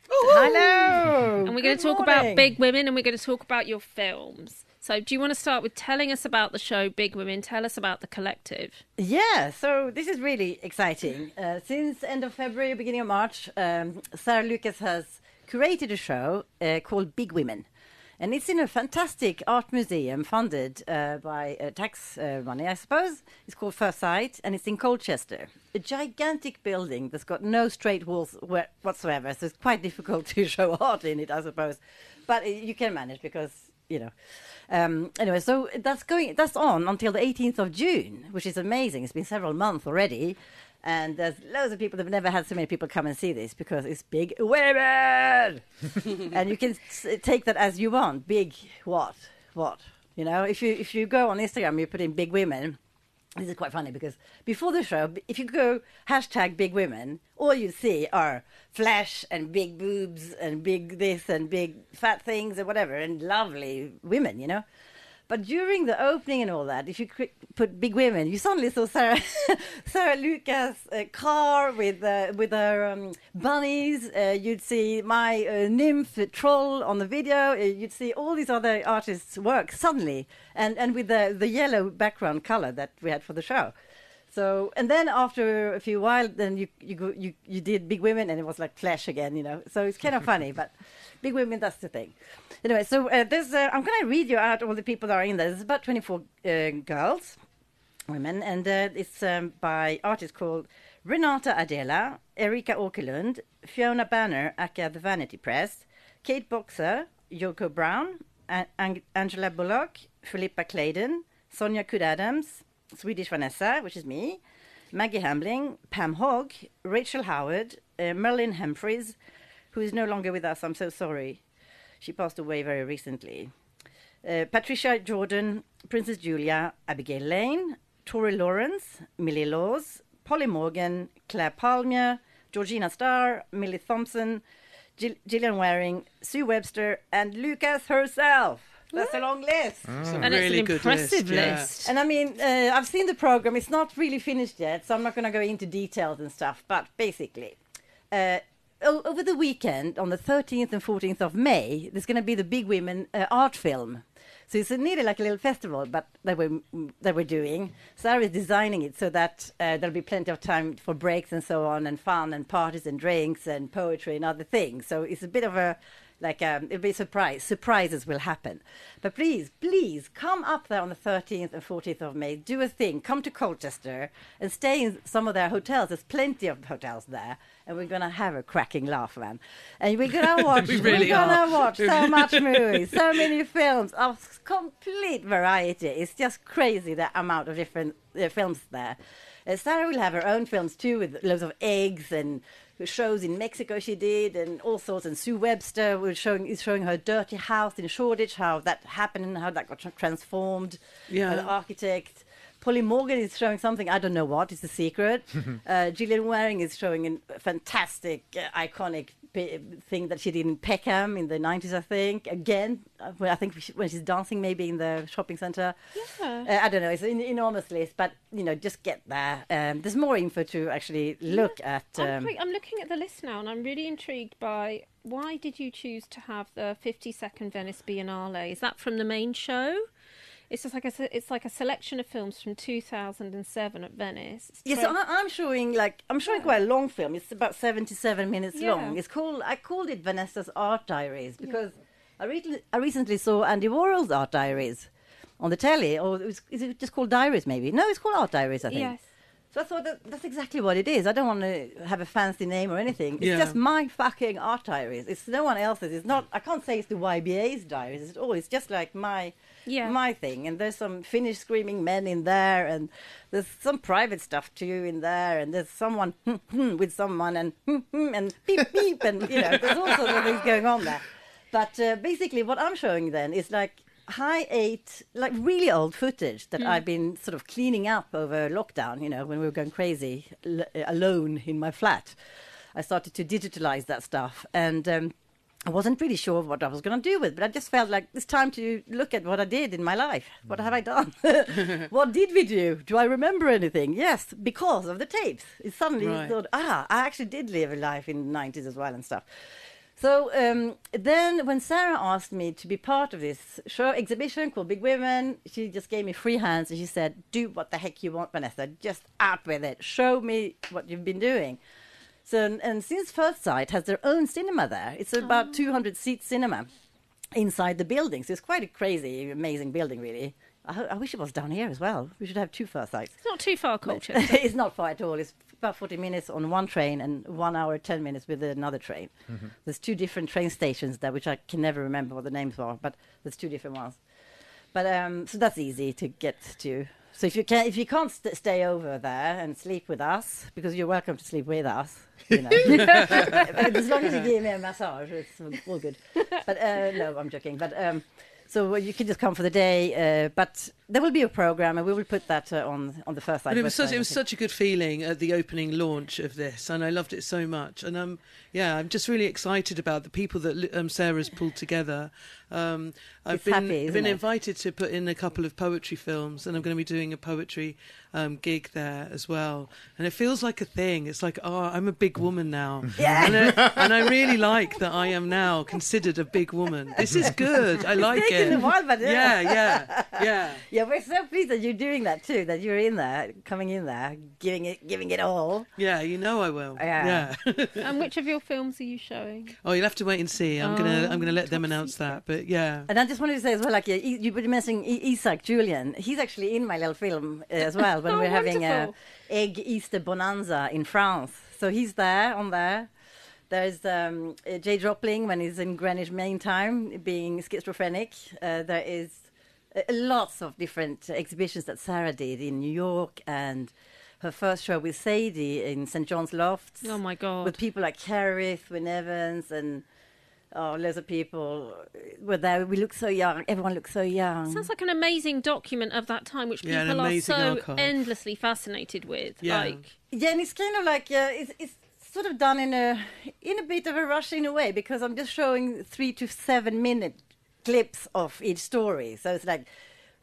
Hello. And we're going to talk morning. about Big Women, and we're going to talk about your films. So, do you want to start with telling us about the show Big Women? Tell us about the collective. Yeah, so this is really exciting. Uh, since end of February, beginning of March, um, Sarah Lucas has curated a show uh, called Big Women. And it's in a fantastic art museum funded uh, by uh, tax uh, money, I suppose. It's called Firstsite, and it's in Colchester. A gigantic building that's got no straight walls wha- whatsoever, so it's quite difficult to show art in it, I suppose. But uh, you can manage because, you know. Um, anyway, so that's going. That's on until the 18th of June, which is amazing. It's been several months already, and there's loads of people. They've never had so many people come and see this because it's big women, and you can take that as you want. Big what? What? You know, if you if you go on Instagram, you put in big women. This is quite funny because before the show, if you go hashtag big women, all you see are flesh and big boobs and big this and big fat things and whatever and lovely women, you know. But during the opening and all that, if you put big women, you suddenly saw Sarah, Sarah Lucas' uh, car with uh, with her um, bunnies. Uh, you'd see my uh, nymph troll on the video. Uh, you'd see all these other artists' work suddenly, and and with the the yellow background color that we had for the show. So and then after a few while, then you you go, you you did Big Women, and it was like Flash again, you know. So it's kind of funny, but Big Women, that's the thing. Anyway, so uh, there's uh, I'm gonna read you out all the people that are in there. There's about 24 uh, girls, women, and uh, it's um, by artists called Renata Adela, Erika Åkerlund, Fiona Banner, aka the Vanity Press, Kate Boxer, Yoko Brown, An- Ang- Angela Bulloch, Philippa Clayton, Sonia Cood Adams, Swedish Vanessa, which is me, Maggi Hambling, Pam Hogg, Rachel Howard, uh, Merlin Humphreys, who is no longer with us. I'm so sorry. She passed away very recently. Uh, Patricia Jordan, Princess Julia, Abigail Lane, Tori Lawrence, Millie Laws, Polly Morgan, Claire Palmier, Georgina Starr, Millie Thompson, Gillian Wearing, Sue Webster, and Lucas herself. That's a long list. It's a And it's an really good impressive yeah. list. And I mean, uh, I've seen the program. It's not really finished yet, so I'm not going to go into details and stuff. But basically, uh, over the weekend, on the 13th and 14th of May, there's going to be the Big Women uh, art film. So it's nearly like a little festival, but that we're that we're doing. Sarah is designing it so that uh, there'll be plenty of time for breaks and so on, and fun and parties and drinks and poetry and other things. So it's a bit of a like um, it'll be a surprise. Surprises will happen, but please, please come up there on the 13th and 14th of May. Do a thing. Come to Colchester and stay in some of their hotels. There's plenty of hotels there, and we're gonna have a cracking laugh, man. And we're gonna watch. We really we're gonna watch so much movies, so many films of complete variety. It's just crazy the amount of different uh, films there. Uh, Sarah will have her own films too, with loads of eggs and shows in Mexico she did, and all sorts. And Sue Webster was showing is showing her dirty house in Shoreditch, how that happened and how that got transformed. Yeah. The architect. Polly Morgan is showing something I don't know what. It's a secret. uh, Gillian Wearing is showing a fantastic, uh, iconic p- thing that she did in Peckham in the 90s, I think. Again, uh, well, I think when she's dancing, maybe in the shopping centre. Yeah. Uh, I don't know. It's an enormous list, but you know, just get there. Um, there's more info to actually look at. I'm, Um, pre- I'm looking at the list now, and I'm really intrigued by why did you choose to have the 52nd Venice Biennale? Is that from the main show? It's just like a it's like a selection of films from 2007 at Venice. It's Yes, I, I'm showing like I'm showing quite a long film. It's about 77 minutes Yeah. long. It's called I called it Vanessa's Art Diaries because I, re- I recently saw Andy Warhol's Art Diaries on the telly, or it was, is it just called Diaries? Maybe no, it's called Art Diaries. I think. Yes. So I thought that that's exactly what it is. I don't want to have a fancy name or anything. It's Yeah. just my fucking art diaries. It's no one else's. It's not. I can't say it's the YBA's diaries at all. It's just like my Yeah. my thing. And there's some Finnish screaming men in there, and there's some private stuff too in there, and there's someone hmm, hmm, with someone, and hmm, and beep beep, and you know, there's all sorts of things going on there. But uh, basically, what I'm showing then is like Hi8, like really old footage that I've been sort of cleaning up over lockdown. You know, when we were going crazy l- alone in my flat, I started to digitalize that stuff and. Um, I wasn't really sure what I was going to do with, but I just felt like it's time to look at what I did in my life. What have I done? what did we do? Do I remember anything? Yes, because of the tapes. It suddenly Right. thought, ah, I actually did live a life in the 90s as well and stuff. So um, then, when Sarah asked me to be part of this show exhibition called Big Women, she just gave me free hands and she said, "Do what the heck you want, Vanessa. Just out with it. Show me what you've been doing." So, and since Firstsite has their own cinema there, it's about 200 seat cinema inside the building. So it's quite a crazy, amazing building, really. I, I wish it was down here as well. We should have two Firstsites. It's not too far, culture. it's not far at all. It's about 40 minutes on one train and one hour, 10 minutes with another train. Mm-hmm. There's two different train stations there, which I can never remember what the names are, but there's two different ones. But um, so that's easy to get to. So if you can, if you can't st- stay over there and sleep with us, because you're welcome to sleep with us, you know, as long as you give me a massage, it's all good. But uh, no, I'm joking. But um, so you can just come for the day. Uh, but there will be a program, and we will put that uh, on on the first side. But it was such it was such a good feeling at the opening launch of this, and I loved it so much. And um, yeah, I'm just really excited about the people that um, Sarah's pulled together. Um, I've It's been happy, isn't been invited to put in a couple of poetry films, and I'm going to be doing a poetry um, gig there as well. And it feels like a thing. It's like, oh, I'm a big woman now, Yeah. and, I, and I really like that I am now considered a big woman. This is good. I like taken it. a while, but yeah, yeah, yeah. Yeah, we're so pleased that you're doing that too. That you're in there, coming in there, giving it, giving it all. Yeah, you know I will. Yeah. yeah. and which of your films are you showing? Oh, you'll have to wait and see. I'm gonna Oh, I'm gonna let them announce that. But yeah, And I just wanted to say as well, like yeah, you you were mentioning Isaac Julien. He's actually in my little film uh, as well when Oh, we're having a egg Easter bonanza in France. So he's there on there. There's um, uh, Jay Jopling when he's in Greenwich Mean Time, being schizophrenic. Uh, there is uh, lots of different exhibitions that Sarah did in New York and her first show with Sadie in St. John's Lofts Oh my god! with people like Kerith, Wynne Evans, and oh, loads of people were there. We looked so young. Everyone looked so young. Sounds like an amazing document of that time, which Yeah, people are so archive. endlessly fascinated with. Yeah. Like, yeah, and it's kind of like uh, it's, it's sort of done in a in a bit of a rush in a way because I'm just showing three to seven minute clips of each story. So it's like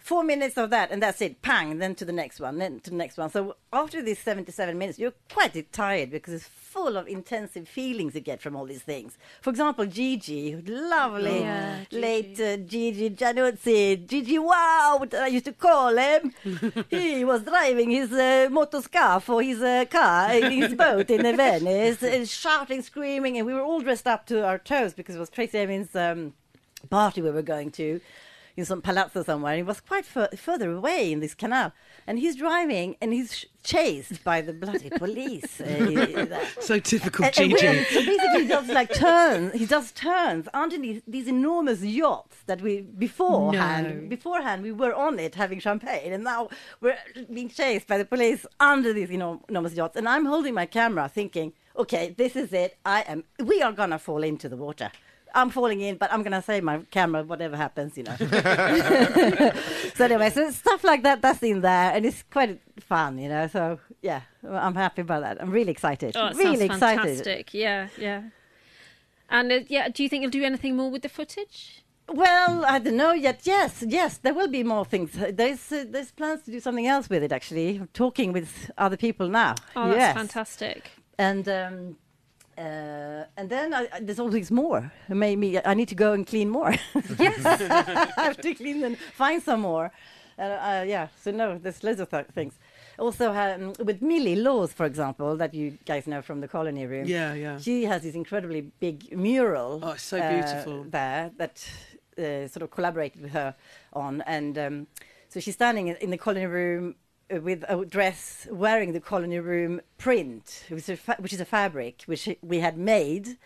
four minutes of that, and that's it. Pang, then to the next one, then to the next one. So after these seventy-seven minutes, you're quite tired because it's full of intensive feelings you get from all these things. For example, Gigi, lovely Yeah, Gigi. late uh, Gigi Giannuzzi, Gigi Wow, what I used to call him. he was driving his uh, motoscar for his uh, car, in his boat in Venice, uh, shouting, screaming, and we were all dressed up to our toes because it was Tracey Emin's um, party we were going to in some palazzo somewhere. It was quite fur- further away in this canal. And he's driving and he's sh- chased by the bloody police. Uh, so typical and, and Gigi. we- so basically, he does like turns. He does turns underneath these enormous yachts that we beforehand. No. Beforehand, we were on it having champagne, and now we're being chased by the police under these enormous yachts. And I'm holding my camera, thinking, "Okay, this is it. I am. We are gonna fall into the water." I'm falling in, but I'm gonna save my camera, whatever happens, you know. so anyway, so stuff like that, that's in there, and it's quite fun, you know. So yeah, I'm happy about that. I'm really excited. oh, really excited. fantastic. Yeah, yeah. And uh, yeah, do you think you'll do anything more with the footage? Well, I don't know yet. Yes, yes, there will be more things. There's uh, there's plans to do something else with it. Actually, I'm talking with other people now. Oh, that's fantastic. And um, uh, and then I, I- there's always more. Maybe I need to go and clean more. yes, I have to clean and find some more. Uh, uh, yeah. So no, there's loads of th- things. Also, um, with Millie Laws, for example, that you guys know from the Colony Room. Yeah, yeah. She has this incredibly big mural. Oh, it's so uh, beautiful. there that uh, sort of collaborated with her on, and um, so she's standing in, the Colony Room with a dress wearing the Colony Room print, which is a, fa- which is a fabric which we had made.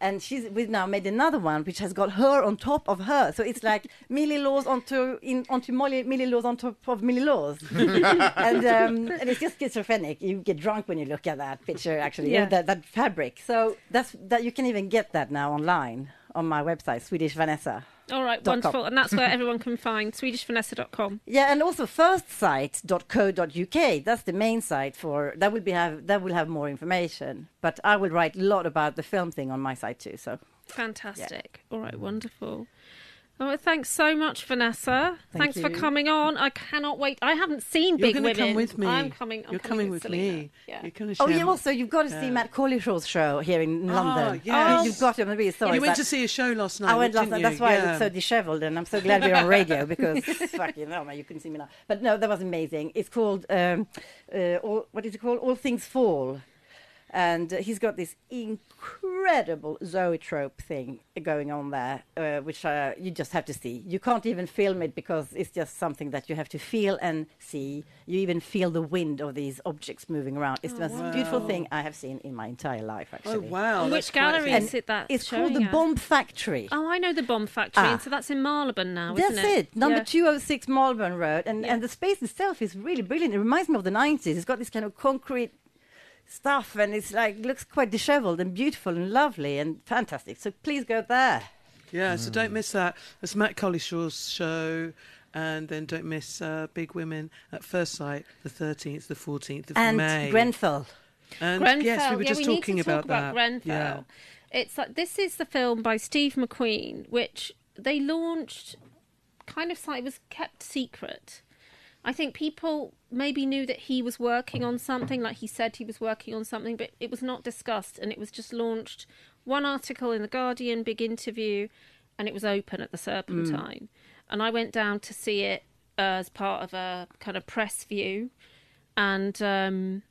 And she's we've now made another one which has got her on top of her, so it's like Millie Laws onto in onto Molly, Millie Laws on top of Millie Laws, and um, and it's just schizophrenic. You get drunk when you look at that picture, actually, Yeah. that that fabric. So that's that you can even get that now online on my website, Swedish Vanessa. All right, com. wonderful. And that's where everyone can find SwedishVanessa.com. Yeah, and also firstsite.co.uk. That's the main site for that will be have that will have more information. But I will write a lot about the film thing on my site too. So Fantastic. All right, wonderful. Oh, thanks so much, Vanessa. Thank thanks for coming on. I cannot wait. I haven't seen You're Big going to Women. come with me. I'm coming. I'm You're coming, with Salena. me. Yeah. You're going Oh to yeah, also you've got to see Yeah. Mat Collishaw's show here in London. yes. you've got to. I'm really sorry. you went to see a show last night. I went last night. That's why I Yeah. look so dishevelled, and I'm so glad we're on radio because fucking hell, man, you couldn't see me now. But no, that was amazing. It's called um, uh, all, what is it called? All Things Fall, and uh, he's got this incredible zoetrope thing going on there, uh, which uh, you just have to see. You can't even film it because it's just something that you have to feel and see. You even feel the wind of these objects moving around. It's the most beautiful thing I have seen in my entire life. actually. Oh Actually. wow! And that's which gallery is it that It's called the at? Bomb Factory. Oh, I know the Bomb Factory, Ah. and so that's in Marylebone now, That's isn't it? That's it, number Yeah. 206 Marlborough Road. And, and the space itself is really brilliant. It reminds me of the 90s. It's got this kind of concrete stuff and it's like looks quite disheveled and beautiful and lovely and fantastic. So please go there. Yeah, so don't miss that. it's Mat Collishaw's show. And then don't miss uh, Big Women at Firstsite, the 13th, the 14th of And May. Grenfell. And Grenfell. yes, we were yeah, just we talking need to about talk that. about Grenfell. Yeah. It's like this is the film by Steve McQueen, which they launched kind of like it was kept secret. I think people maybe knew that he was working on something, like he said he was working on something, but it was not discussed, and it was just launched. One article in the Guardian, big interview, and it was open at the Serpentine. And I went down to see it as part of a kind of press view, and um,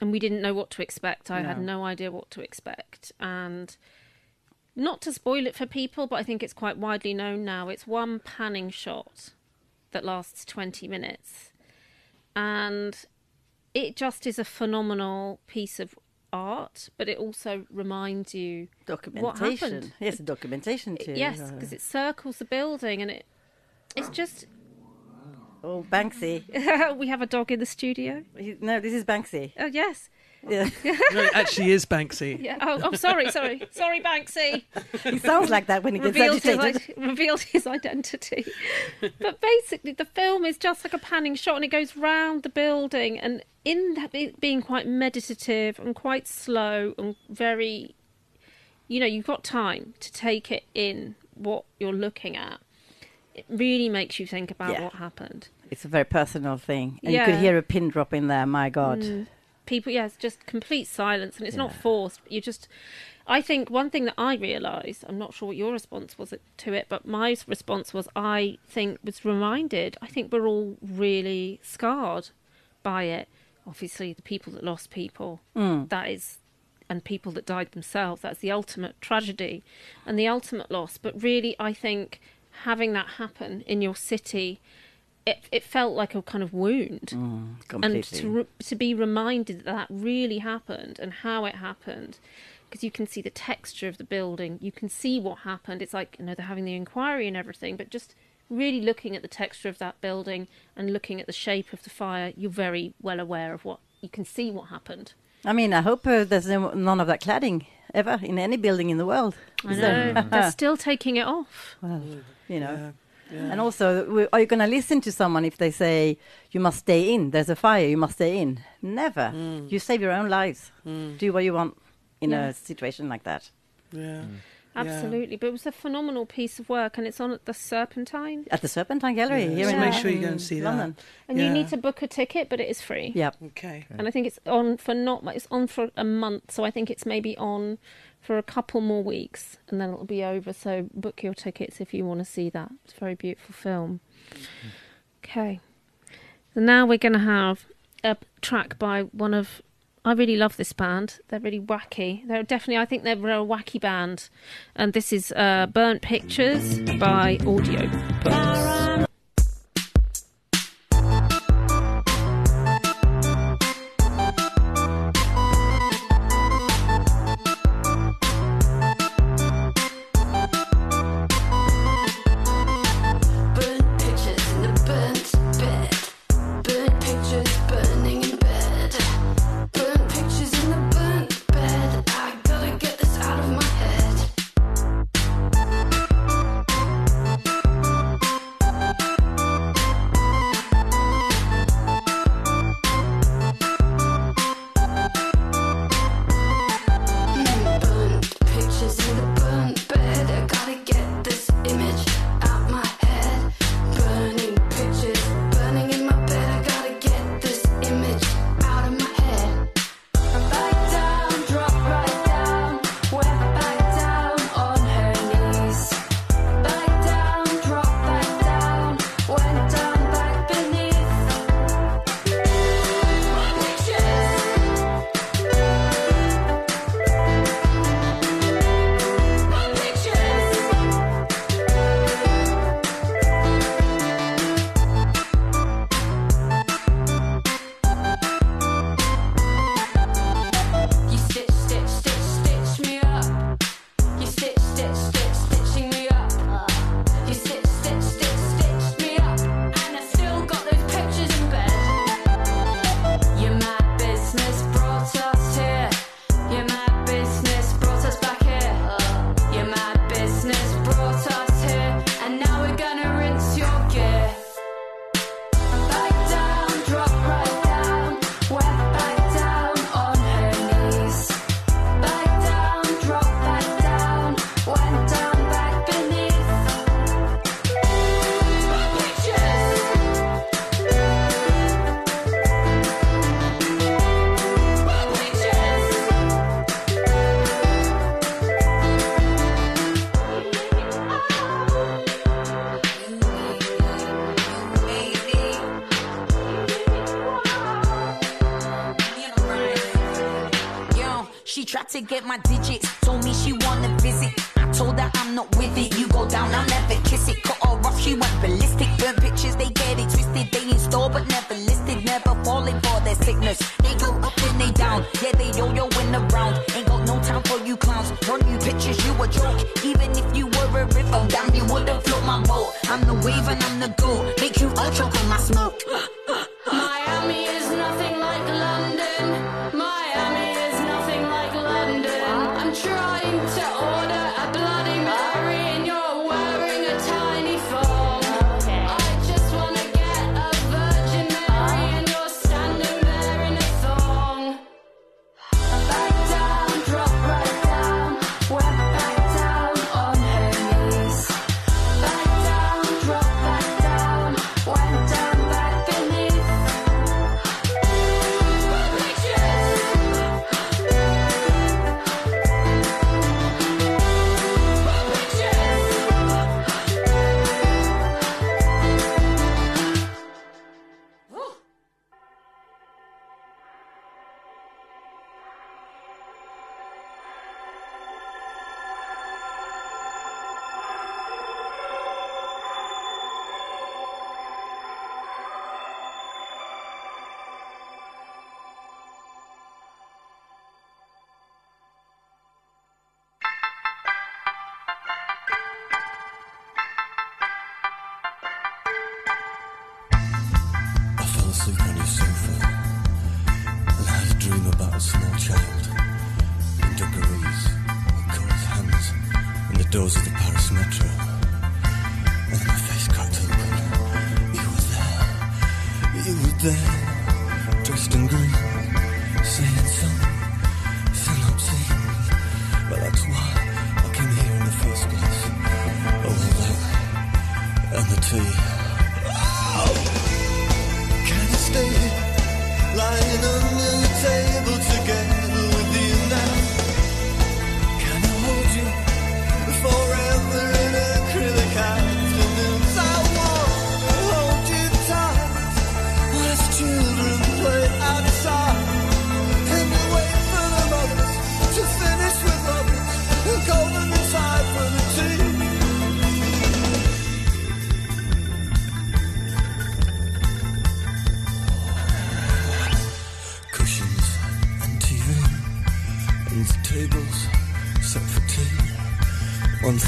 and we didn't know what to expect. I had No. no idea what to expect, and not to spoil it for people, but I think it's quite widely known now. It's one panning shot that lasts 20 minutes. And it just is a phenomenal piece of art, but it also reminds you what Documentation. happened. Yes, documentation too. Yes, because it circles the building and it it's just Oh, Banksy. we have a dog in the studio. No, this is Banksy. Oh yes. Yeah. No, it actually is Banksy. Yeah. Oh, oh sorry, sorry. Sorry, Banksy. he sounds like that when he gets revealed his, agitated. i- revealed his identity. but basically, the film is just like a panning shot, and it goes round the building, and in that being quite meditative and quite slow and very, you know, you've got time to take it in what you're looking at. It really makes you think about Yeah. what happened. It's a very personal thing. And you could hear a pin drop in there, my God. Mm. People, yes, just complete silence, and it's not forced. You just, I think one thing that I realised, I'm not sure what your response was to it, but my response was, I think was reminded. I think we're all really scarred by it. Obviously, the people that lost people, Mm. that is, and people that died themselves. That's the ultimate tragedy and the ultimate loss. But really, I think having that happen in your city. It, it felt like a kind of wound and completely. to re- to be reminded that that really happened and how it happened because you can see the texture of the building you can see what happened it's like you know they're having the inquiry and everything but just really looking at the texture of that building and looking at the shape of the fire you're very well aware of what you can see what happened I mean, I hope uh, there's no, none of that cladding ever in any building in the world. i know there? they're still taking it off well, you know. Yeah, yeah. And also, are you going to listen to someone if they say you must stay in? There's a fire, you must stay in. Never. Mm. You save your own lives. Mm. Do what you want in Yeah. a situation like that. Mm. Yeah. absolutely but it was a phenomenal piece of work and it's on at the serpentine At the Serpentine Gallery Yeah, here so in make sure you go and see that. London. and you need to book a ticket but it is free Yep. Okay. and I think it's on for not it's on for a month, so I think it's maybe on for a couple more weeks, and then it'll be over. So book your tickets if you want to see that. It's a very beautiful film. Okay, so now we're going to have a track by one of. I really love this band. They're really wacky. They're definitely. I think they're a wacky band, and this is uh, "Burnt Pictures" by Audio Books.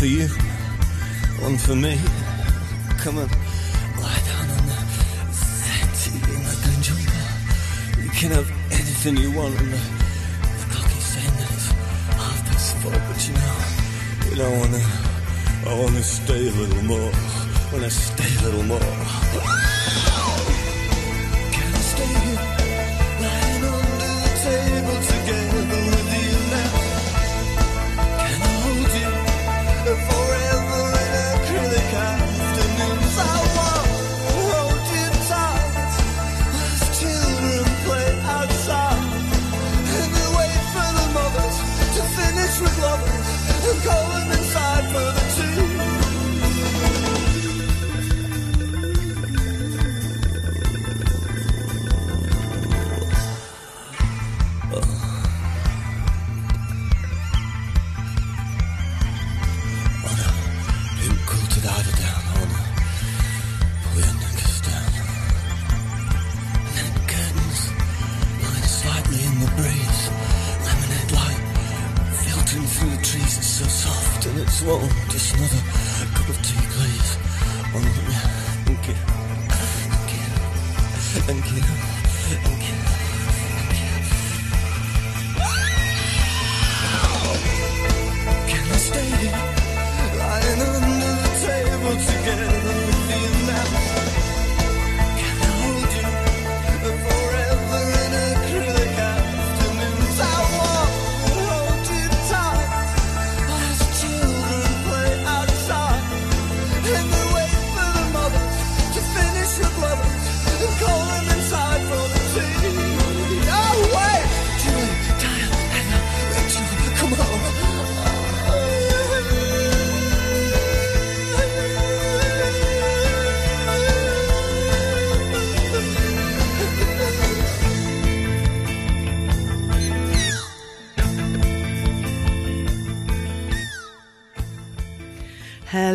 for you, one for me. Come on, lie down on the settee in the dungeon. You can have anything you want, and the, the clock is saying that it's half past four, but you know, you don't wanna, I wanna stay a little more. I wanna stay a little more.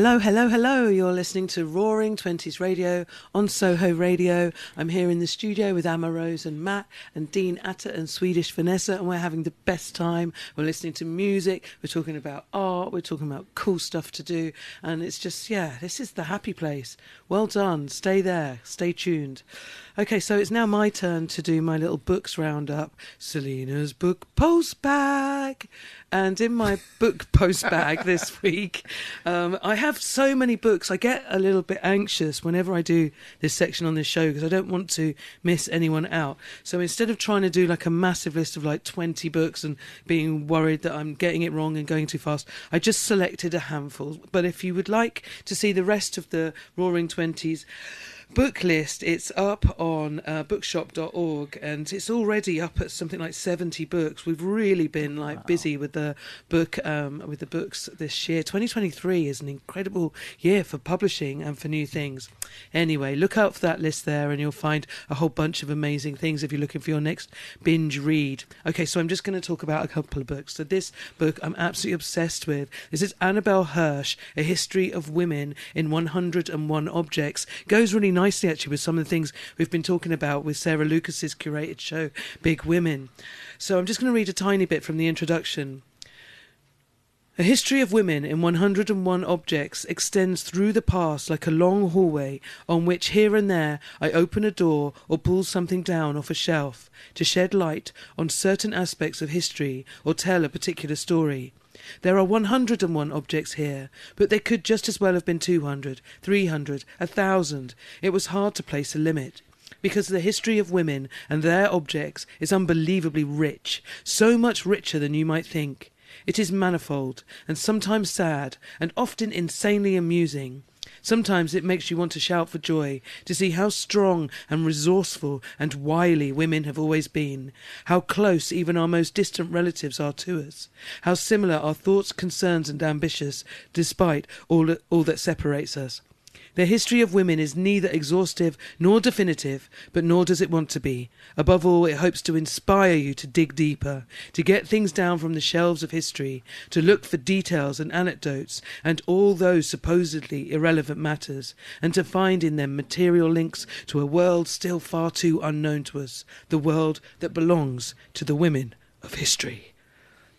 Hello, hello, hello. You're listening to Roaring Twenties Radio on Soho Radio. I'm here in the studio with Amah-Rose and Matt and Dean Atta and Swedish Vanessa, and we're having the best time. We're listening to music, we're talking about art, we're talking about cool stuff to do, and it's just, yeah, this is the happy place. Well done. Stay there, stay tuned. Okay, so it's now my turn to do my little books roundup. Salena's book post bag. And in my book post bag this week, um, I have so many books. I get a little bit anxious whenever I do this section on this show because I don't want to miss anyone out. So instead of trying to do like a massive list of like 20 books and being worried that I'm getting it wrong and going too fast, I just selected a handful. But if you would like to see the rest of the Roaring Twenties, book list. It's up on uh, bookshop.org and it's already up at something like 70 books. We've really been like busy with the book um, with the books this year. 2023 is an incredible year for publishing and for new things. Anyway look out for that list there and you'll find a whole bunch of amazing things if you're looking for your next binge read. Okay so i'm just going to talk about a couple of books. So this book i'm absolutely obsessed with this is annabelle hirsch a history of women in 101 objects. Goes really nicely actually with some of the things we've been talking about with Sarah Lucas's curated show Big Women. So I'm just going to read a tiny bit from the introduction. A history of women in 101 objects extends through the past like a long hallway on which here and there I open a door or pull something down off a shelf to shed light on certain aspects of history or tell a particular story. There are 101 objects here, but there could just as well have been 200, 300, a thousand. It was hard to place a limit. Because the history of women and their objects is unbelievably rich, so much richer than you might think. It is manifold, and sometimes sad, and often insanely amusing. Sometimes it makes you want to shout for joy to see how strong and resourceful and wily women have always been, how close even our most distant relatives are to us, how similar our thoughts, concerns, and ambitions, despite all, all that separates us. The history of women is neither exhaustive nor definitive, but nor does it want to be. Above all, it hopes to inspire you to dig deeper, to get things down from the shelves of history, to look for details and anecdotes and all those supposedly irrelevant matters, and to find in them material links to a world still far too unknown to us, the world that belongs to the women of history.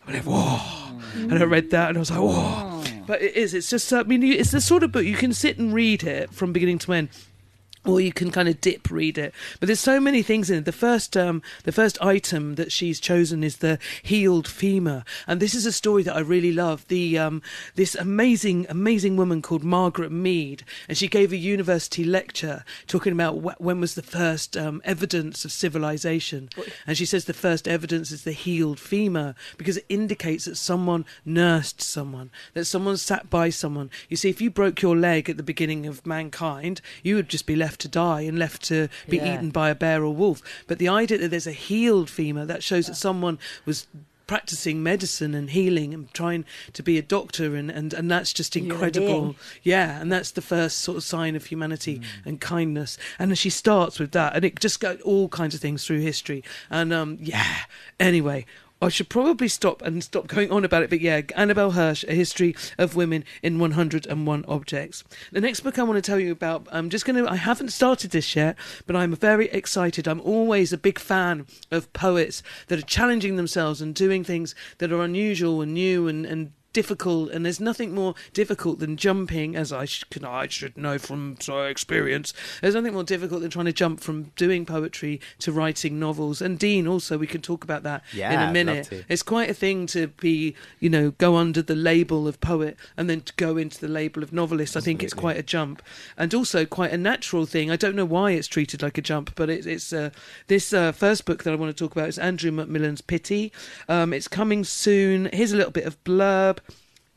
I went, whoa. And I read that and I was like, whoa. But it is, it's just, I mean, it's the sort of book you can sit and read it from beginning to end. Or you can kind of dip read it, but there's so many things in it. The first, um, the first item that she's chosen is the healed femur, and this is a story that I really love. The um, this amazing, amazing woman called Margaret Mead, and she gave a university lecture talking about wh- when was the first um, evidence of civilization, and she says the first evidence is the healed femur because it indicates that someone nursed someone, that someone sat by someone. You see, if you broke your leg at the beginning of mankind, you would just be left to die and left to be Yeah. eaten by a bear or wolf. But the idea that there's a healed femur that shows that someone was practicing medicine and healing and trying to be a doctor and, and, and that's just incredible. Yeah and that's the first sort of sign of humanity and kindness. And she starts with that and it just goes all kinds of things through history. And um yeah anyway I should probably stop and stop going on about it, but yeah, Annabelle Hirsch, A History of Women in 101 Objects. The next book I want to tell you about, I'm just going to, I haven't started this yet, but I'm very excited. I'm always a big fan of poets that are challenging themselves and doing things that are unusual and new and, and difficult and there's nothing more difficult than jumping as I, sh- can, I should know from so experience. There's nothing more difficult than trying to jump from doing poetry to writing novels. And Dean also we can talk about that Yeah, in a minute. it's quite a thing to be you know go under the label of poet and then to go into the label of novelist. I think it's quite a jump. And also quite a natural thing. I don't know why it's treated like a jump but it, it's uh, this uh, first book that I want to talk about is Andrew McMillan's Pity. Um, it's coming soon. Here's a little bit of blurb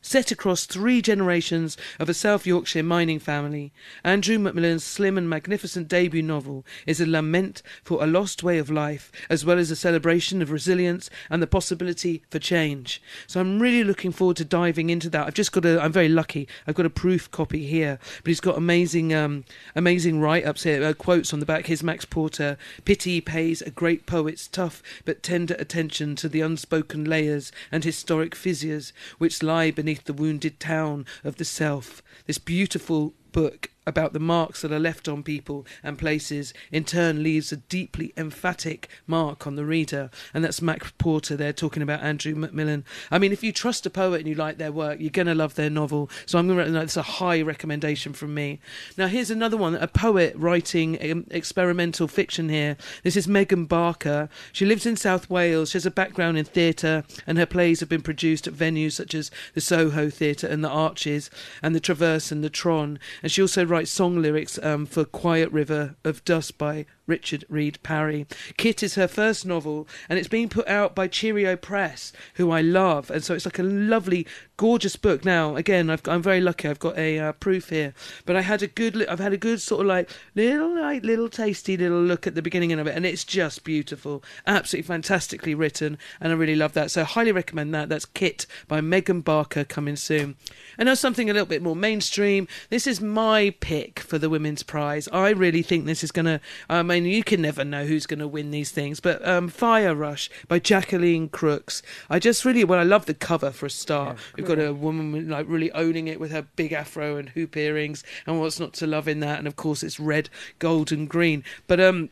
Set across three generations of a South Yorkshire mining family, Andrew McMillan's slim and magnificent debut novel is a lament for a lost way of life, as well as a celebration of resilience and the possibility for change. So I'm really looking forward to diving into that. I've just got a, I'm very lucky. I've got a proof copy here, but he's got amazing, um, amazing write-ups here, uh, quotes on the back. Here's Max Porter. Pity pays a great poet's tough but tender attention to the unspoken layers and historic fissures which lie beneath beneath the wounded town of the self. This beautiful book about the marks that are left on people and places in turn leaves a deeply emphatic mark on the reader. And that's max porter there talking about andrew mcmillan. I mean if you trust a poet and you like their work you're going to love their novel. So i'm going to it's a high recommendation from me. Now here's another one a poet writing um, experimental fiction here. This is megan barker. She lives in south wales. She has a background in theatre and her plays have been produced at venues such as the soho theatre and the arches and the traverse and the tron. And she also writes song lyrics um, for Quiet River of Dust by Richard Reed Parry. Kit is her first novel, and it's being put out by Cheerio Press, who I love. And so it's like a lovely, gorgeous book. Now, again, I've, I'm very lucky. I've got a uh, proof here, but I had a good, I've had a good sort of like little, like little tasty little look at the beginning of it, and it's just beautiful, absolutely fantastically written, and I really love that. So, highly recommend that. That's Kit by Megan Barker coming soon. And now something a little bit more mainstream. This is my pick for the Women's Prize. I really think this is going to. I mean, you can never know who's going to win these things, but um, Fire Rush by Jacqueline Crooks. I just really, well, I love the cover for a start. We've got a woman like really owning it with her big afro and hoop earrings, and what's not to love in that? And of course, it's red, gold, and green. But um,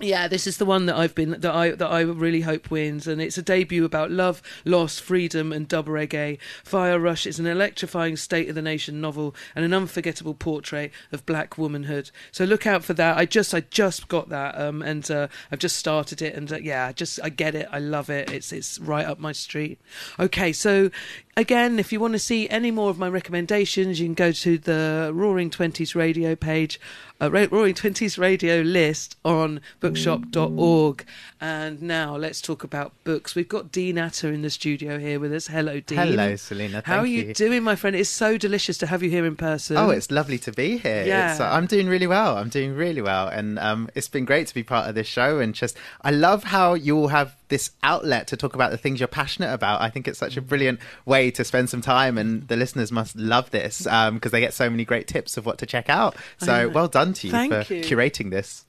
yeah, this is the one that I've been that I that I really hope wins, and it's a debut about love, loss, freedom, and dub reggae. Fire Rush is an electrifying state of the nation novel and an unforgettable portrait of black womanhood. So look out for that. I just I just got that, um, and uh, I've just started it, and uh, yeah, I just I get it. I love it. It's it's right up my street. Okay, so again, if you want to see any more of my recommendations, you can go to the Roaring Twenties radio page, uh, Roaring Twenties radio list on bookshop.org. And now let's talk about books. We've got Dean Atta in the studio here with us. Hello, Dean. Hello, Salena. How are you, you. doing, my friend? It's so delicious to have you here in person. Oh, it's lovely to be here. Yeah. It's, uh, I'm doing really well. I'm doing really well. And um, it's been great to be part of this show. And just, I love how you all have this outlet to talk about the things you're passionate about. I think it's such a brilliant way to spend some time. And the listeners must love this because they get so many great tips of what to check out. So well done to you Thank for you. curating this.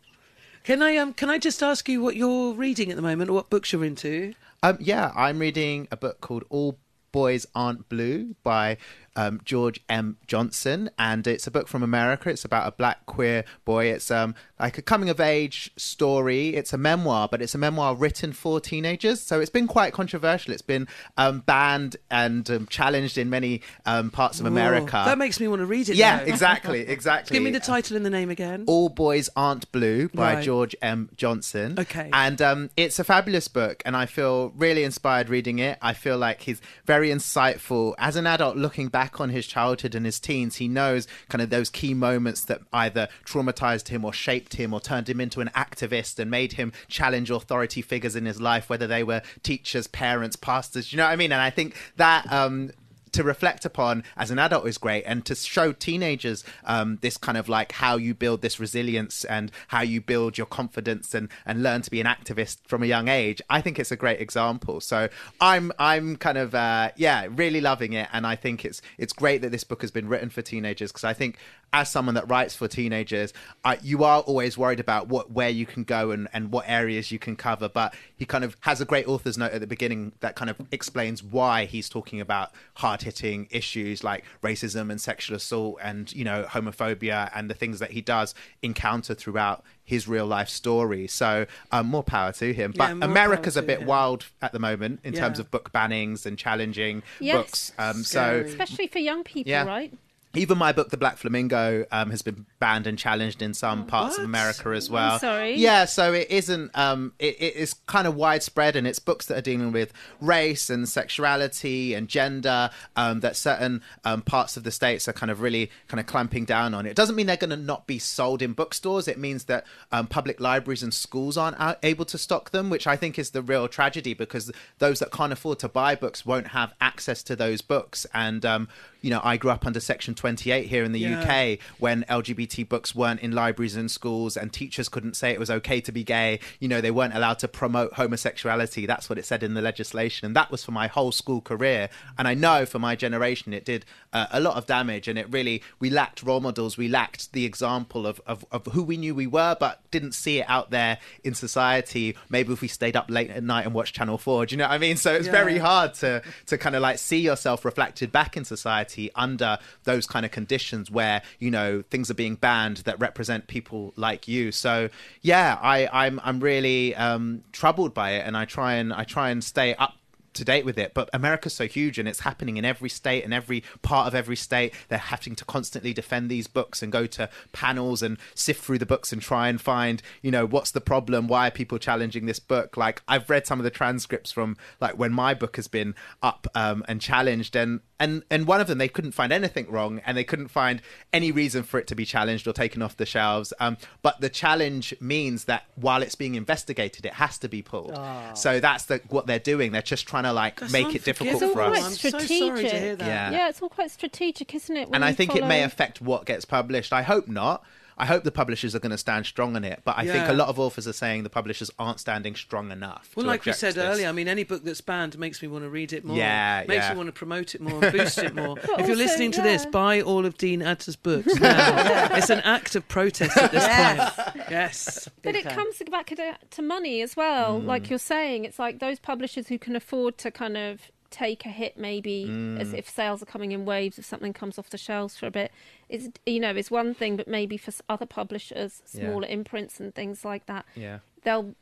Can I um can I just ask you what you're reading at the moment or what books you're into? Um, yeah, I'm reading a book called All Boys Aren't Blue by um, George M. Johnson, and it's a book from America. It's about a black queer boy. It's um, like a coming of age story. It's a memoir, but it's a memoir written for teenagers. So it's been quite controversial. It's been um, banned and um, challenged in many um, parts of America. That makes me want to read it. yeah, now. exactly, exactly. Give me the title and the name again. All Boys Aren't Blue by Right. George M. Johnson. Okay. And um, it's a fabulous book, and I feel really inspired reading it. I feel like he's very insightful. As an adult looking back on his childhood and his teens, he knows kind of those key moments that either traumatized him or shaped him or turned him into an activist and made him challenge authority figures in his life, whether they were teachers, parents, pastors. You know what I mean? And I think that. Um, to reflect upon as an adult is great and to show teenagers um, this kind of like how you build this resilience and how you build your confidence and, and learn to be an activist from a young age i think it's a great example. So i'm i'm kind of uh, yeah really loving it. And i think it's it's great that this book has been written for teenagers because i think as someone that writes for teenagers uh, you are always worried about what where you can go and, and what areas you can cover but he kind of has a great author's note at the beginning that kind of explains why he's talking about hard hitting issues like racism and sexual assault and you know homophobia and the things that he does encounter throughout his real life story so um, more power to him but more america's a bit him. wild at the moment in terms of book bannings and challenging Yes. books um, so especially for young people, Yeah. right? Even my book, The Black Flamingo, um, has been banned and challenged in some parts of America as well. sorry. Yeah, so it isn't. Um, it, it is kind of widespread, and it's books that are dealing with race and sexuality and gender um, that certain um, parts of the states are kind of really kind of clamping down on. It doesn't mean they're going to not be sold in bookstores. It means that um, public libraries and schools aren't able to stock them, which I think is the real tragedy because those that can't afford to buy books won't have access to those books. And um, you know, I grew up under Section 28 here in the Yeah. UK when LGBT books weren't in libraries and schools and teachers couldn't say it was okay to be gay. You know, they weren't allowed to promote homosexuality. That's what it said in the legislation. And that was for my whole school career. And I know for my generation, it did uh, a lot of damage. And it really, we lacked role models. We lacked the example of, of, of who we knew we were, but didn't see it out there in society. Maybe if we stayed up late at night and watched Channel 4. Do you know what I mean? So it's Yeah. very hard to, to kind of like see yourself reflected back in society under those kind of conditions where, you know, things are being banned that represent people like you. So yeah, I, I'm, I'm really um, troubled by it and I try and, I try and stay up to date with it. But America's so huge and it's happening in every state and every part of every state. They're having to constantly defend these books and go to panels and sift through the books and try and find, you know, what's the problem? Why are people challenging this book? Like I've read some of the transcripts from like when my book has been up um, and challenged and and and one of them they couldn't find anything wrong and they couldn't find any reason for it to be challenged or taken off the shelves. Um, but the challenge means that while it's being investigated, it has to be pulled. Ah. So that's the, what they're doing. They're just trying to like That's make it difficult It's all for quite us. strategic. Yeah. yeah, it's all quite strategic, isn't it? when and I you think it may affect what gets published. I hope not. I hope the publishers are going to stand strong on it, but I think a lot of authors are saying the publishers aren't standing strong enough. Well, like we said this. earlier, I mean, any book that's banned makes me want to read it more. Yeah, makes yeah. me want to promote it more and boost it more. But if you're also, listening to this, buy all of Dean Atta's books now. It's an act of protest at this Yes. point. Yes, But it comes back to, to money as well. Mm. Like you're saying, it's like those publishers who can afford to kind of take a hit, maybe Mm. as if sales are coming in waves, if something comes off the shelves for a bit, is you know is one thing. But maybe for other publishers, Yeah. smaller imprints and things like that, Yeah. they'll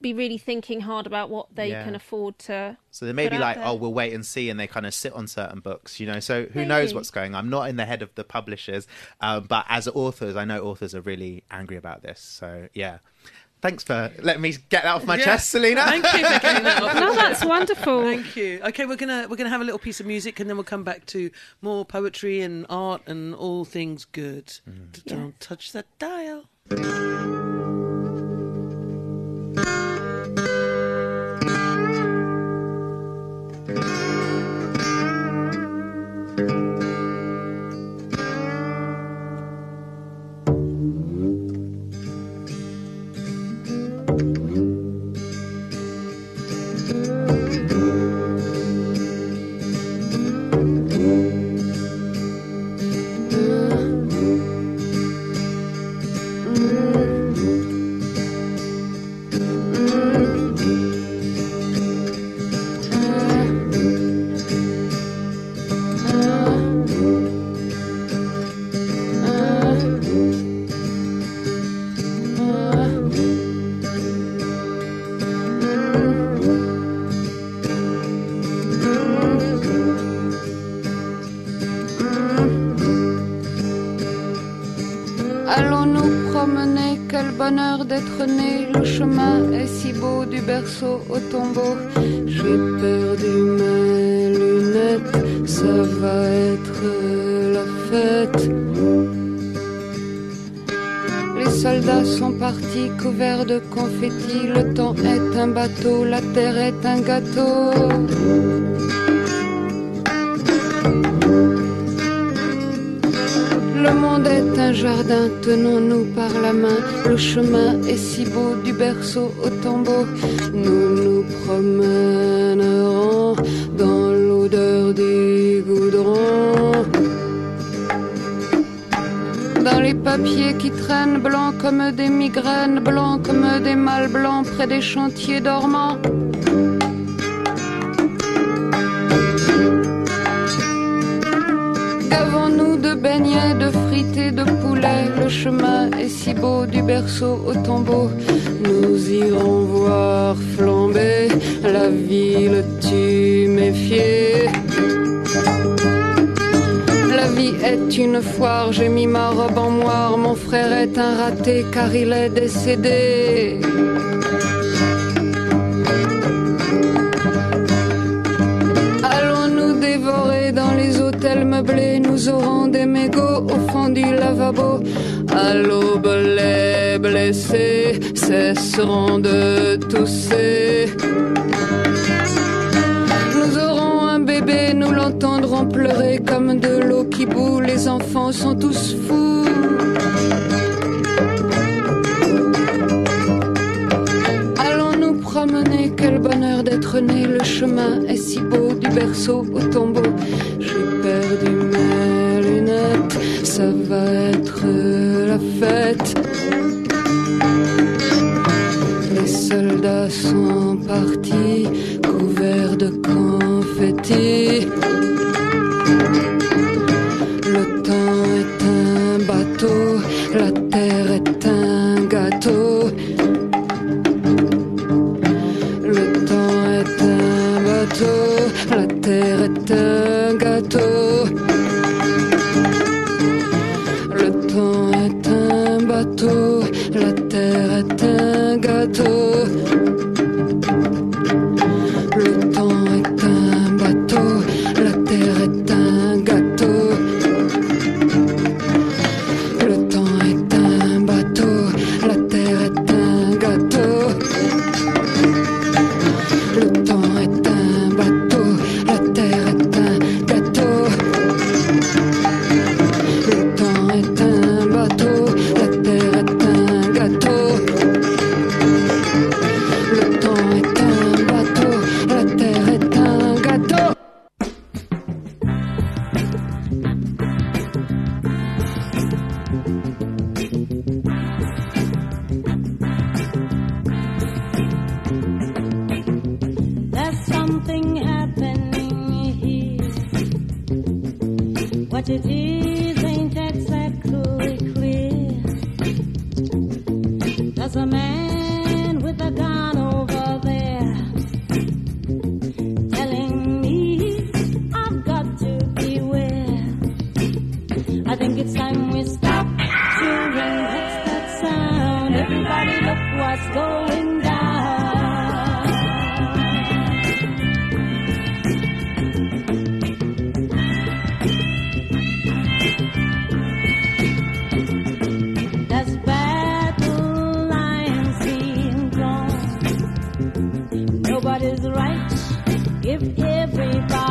be really thinking hard about what they Yeah. can afford to. So they may be like, there. oh, we'll wait and see, and they kind of sit on certain books, you know. So who knows what's going on? I'm not in the head of the publishers, um, but as authors, I know authors are really angry about this. So yeah, thanks for letting me get that off my Yeah. chest, Salena. Thank you for getting that off. No, your that's wonderful. Thank you. Okay, we're gonna we're gonna have a little piece of music, and then we'll come back to more poetry and art and all things good. Mm. Don't touch that dial. Né. Le chemin est si beau du berceau au tombeau. J'ai perdu mes lunettes, ça va être la fête. Les soldats sont partis couverts de confettis. Le temps est un bateau, la terre est un gâteau. Le monde est un jardin, tenons-nous par la main. Le chemin est si beau du berceau au tombeau. Nous nous promènerons dans l'odeur du goudron. Dans les papiers qui traînent blancs comme des migraines, blancs comme des mâles blancs près des chantiers dormants. De beignets, de frites et de poulet. Le chemin est si beau du berceau au tombeau. Nous irons voir flamber la ville tuméfiée. La vie est une foire, j'ai mis ma robe en moire. Mon frère est un raté car il est décédé. Allons-nous Nous aurons des mégots au fond du lavabo. À l'aube, les blessés cesseront de tousser. Nous aurons un bébé nous l'entendrons pleurer comme de l'eau qui bout. Les enfants sont tous fous. Allons nous promener, quel bonheur d'être né. Le chemin est si beau du berceau au tombeau. Ça va être la fête. Les soldats sont partis, if everybody's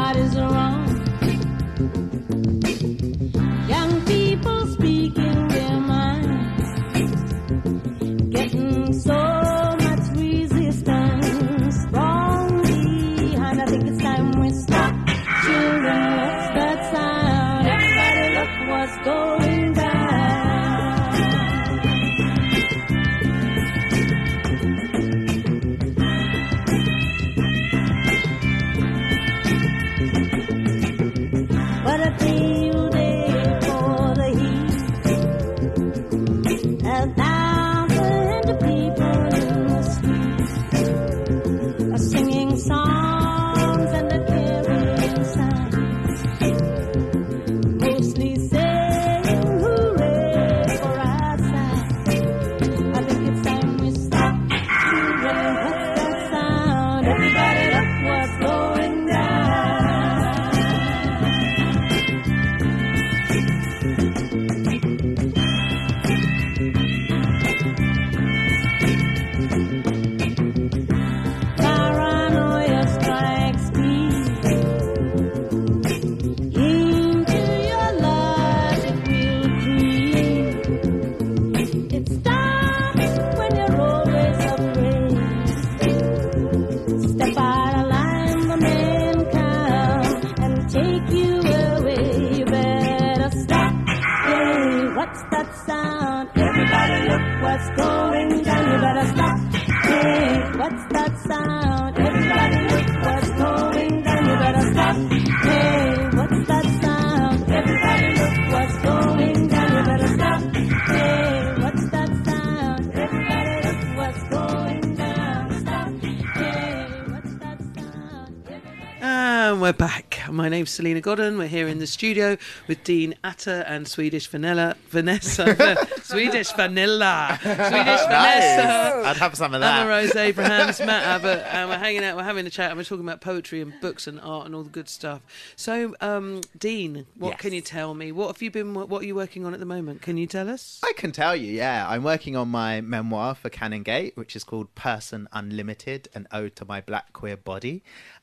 name's Salena Godden. We're here in the studio with Dean Atta and Swedish Vanilla Vanessa. Swedish Vanilla. Swedish Vanessa. I'd have some of that. Amah-Rose Abrams, Matt Abbott, and we're hanging out, we're having a chat, and we're talking about poetry and books and art and all the good stuff. So, um, Dean, what Yes. can you tell me? What have you been? What are you working on at the moment? Can you tell us? I can tell you, yeah. I'm working on my memoir for Canongate, which is called Person Unlimited, an ode to my black queer body.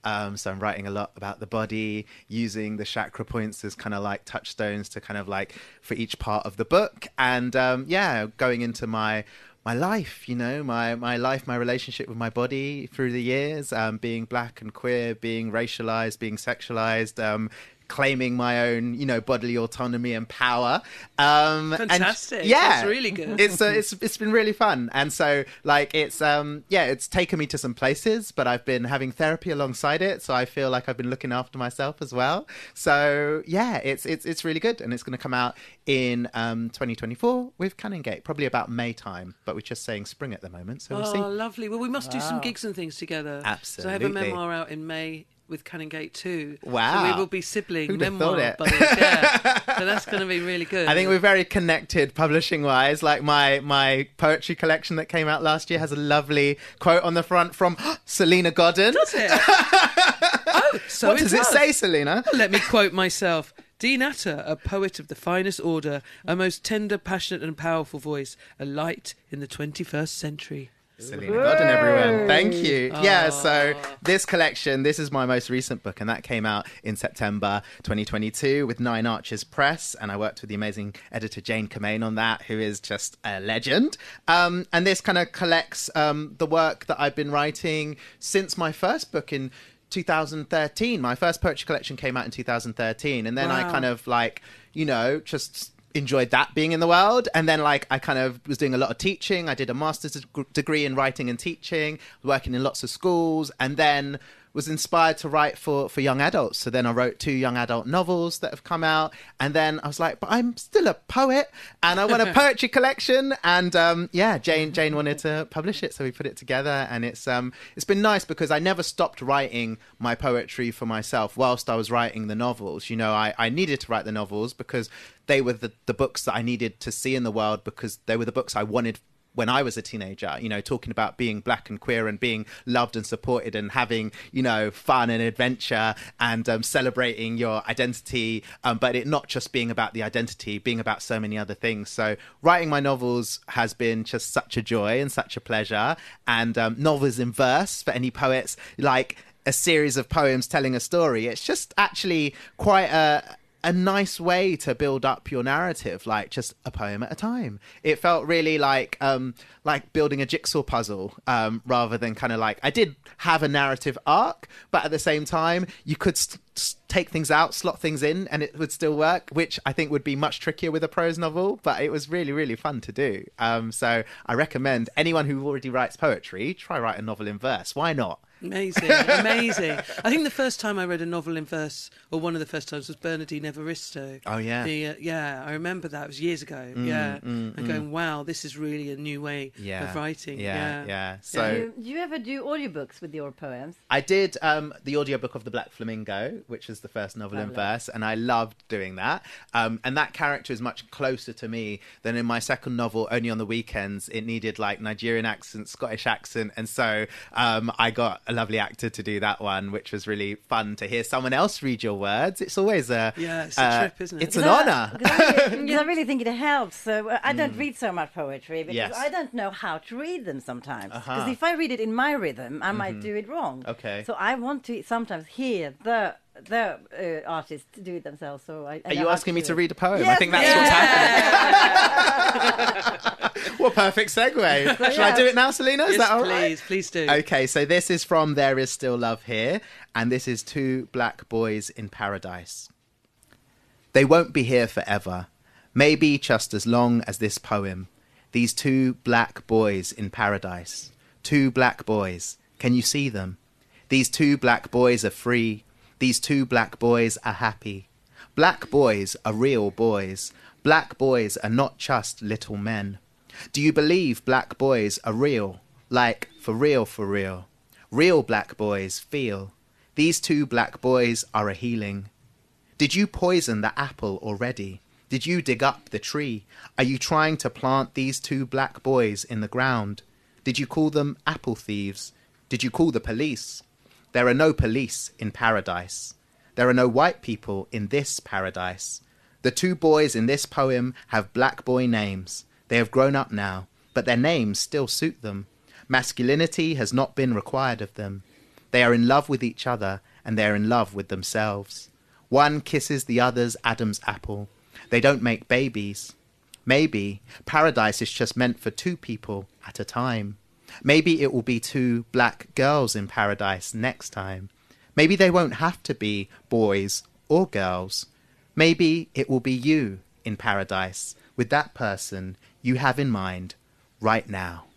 Um, so I'm writing a lot about the body, using the chakra points as kind of like touchstones to kind of like for each part of the book, and um, yeah, going into my my life, you know, my my life, my relationship with my body through the years, um, being black and queer, being racialized, being sexualized, um, claiming my own, you know, bodily autonomy and power. Um, and- Fantastic. yeah, That's really good. It's uh, it's it's been really fun, and so like it's um yeah, it's taken me to some places, but I've been having therapy alongside it, so I feel like I've been looking after myself as well. So yeah, it's it's it's really good, and it's going to come out in um 2024 with Canongate, probably about May time, but we're just saying spring at the moment, so we'll see. oh, lovely. Well, we must do some gigs and things together. Absolutely. So I have a memoir out in May with Canongate too. Wow. So we will be sibling Who'd memoir it? buddies. Yeah. so that's going to be really good. I think we're very connected publishing wise. Like my my poetry collection that came out last year has a lovely quote on the front from Salena Godden. Does it? oh, so what does it say, Salena? Let me quote myself. Dean Atta, a poet of the finest order, a most tender, passionate, and powerful voice, a light in the 21st century. Salena Godden, everyone. Thank you. Yeah, so this collection, this is my most recent book, and that came out in September 2022 with Nine Arches Press. And I worked with the amazing editor Jane Commane on that, who is just a legend. Um, and this kind of collects um, the work that I've been writing since my first book in 2013. My first poetry collection came out in 2013. And then I kind of like, you know, just enjoyed that being in the world. And then like i kind of was doing a lot of teaching. I did a master's degree in writing and teaching working in lots of schools. And then was inspired to write for for young adults. So then i wrote two young adult novels that have come out. And then i was like but i'm still a poet and i want a poetry collection. And um yeah jane jane wanted to publish it. So we put it together. And it's um it's been nice because i never stopped writing my poetry for myself whilst i was writing the novels. You know i i needed to write the novels because they were the, the books that I needed to see in the world because they were the books I wanted when I was a teenager, you know, talking about being black and queer and being loved and supported and having, you know, fun and adventure and um, celebrating your identity, um, but it not just being about the identity, being about so many other things. So writing my novels has been just such a joy and such a pleasure. And um, novels in verse for any poets, like a series of poems telling a story, it's just actually quite a a nice way to build up your narrative like just a poem at a time. It felt really like um like building a jigsaw puzzle um rather than kind of like i did have a narrative arc but at the same time you could st- st- take things out slot things in and it would still work which i think would be much trickier with a prose novel but it was really really fun to do. Um so i recommend anyone who already writes poetry try write a novel in verse. Why not Amazing, amazing. I think the first time I read a novel in verse, or one of the first times, was Bernardine Evaristo. Oh, yeah. the, uh, yeah. I remember that. It was years ago. Mm, yeah, mm, and going, wow, this is really a new way Yeah, of writing. yeah, Yeah, yeah. So- do, you, do you ever do audiobooks with your poems? I did um, the audiobook of The Black Flamingo, which is the first novel in verse, and I loved doing that. Um, and that character is much closer to me than in my second novel, Only on the Weekends. It needed like Nigerian accent, Scottish accent, and so um, I got a lovely actor to do that one, which was really fun to hear someone else read your words. It's always a Yeah, it's a uh, trip, isn't it? It's an I- honor. Because I, really- I really think it helps. So uh, I don't Mm. read so much poetry because Yes. I don't know how to read them sometimes. Because Uh-huh. if I read it in my rhythm, I might Mhm. do it wrong. Okay. So I want to sometimes hear the the uh, artist do it themselves. So I. I Are you asking me to it. read a poem? I think that's what's happening. what perfect segue. Shall I do it now, Salena? Is Yes, that all right? please, please do. Okay, so this is from There Is Still Love Here, and this is Two Black Boys in Paradise. They won't be here forever, maybe just as long as this poem. These two black boys in paradise. Two black boys. Can you see them? These two black boys are free. These two black boys are happy. Black boys are real boys. Black boys are not just little men. Do you believe black boys are real? Like, for real, for real. Real black boys feel. These two black boys are a healing. Did you poison the apple already? Did you dig up the tree? Are you trying to plant these two black boys in the ground? Did you call them apple thieves? Did you call the police? There are no police in paradise. There are no white people in this paradise. The two boys in this poem have black boy names. They have grown up now, but their names still suit them. Masculinity has not been required of them. They are in love with each other, and they are in love with themselves. One kisses the other's Adam's apple. They don't make babies. Maybe paradise is just meant for two people at a time. Maybe it will be two black girls in paradise next time. Maybe they won't have to be boys or girls. Maybe it will be you in paradise with that person you have in mind right now.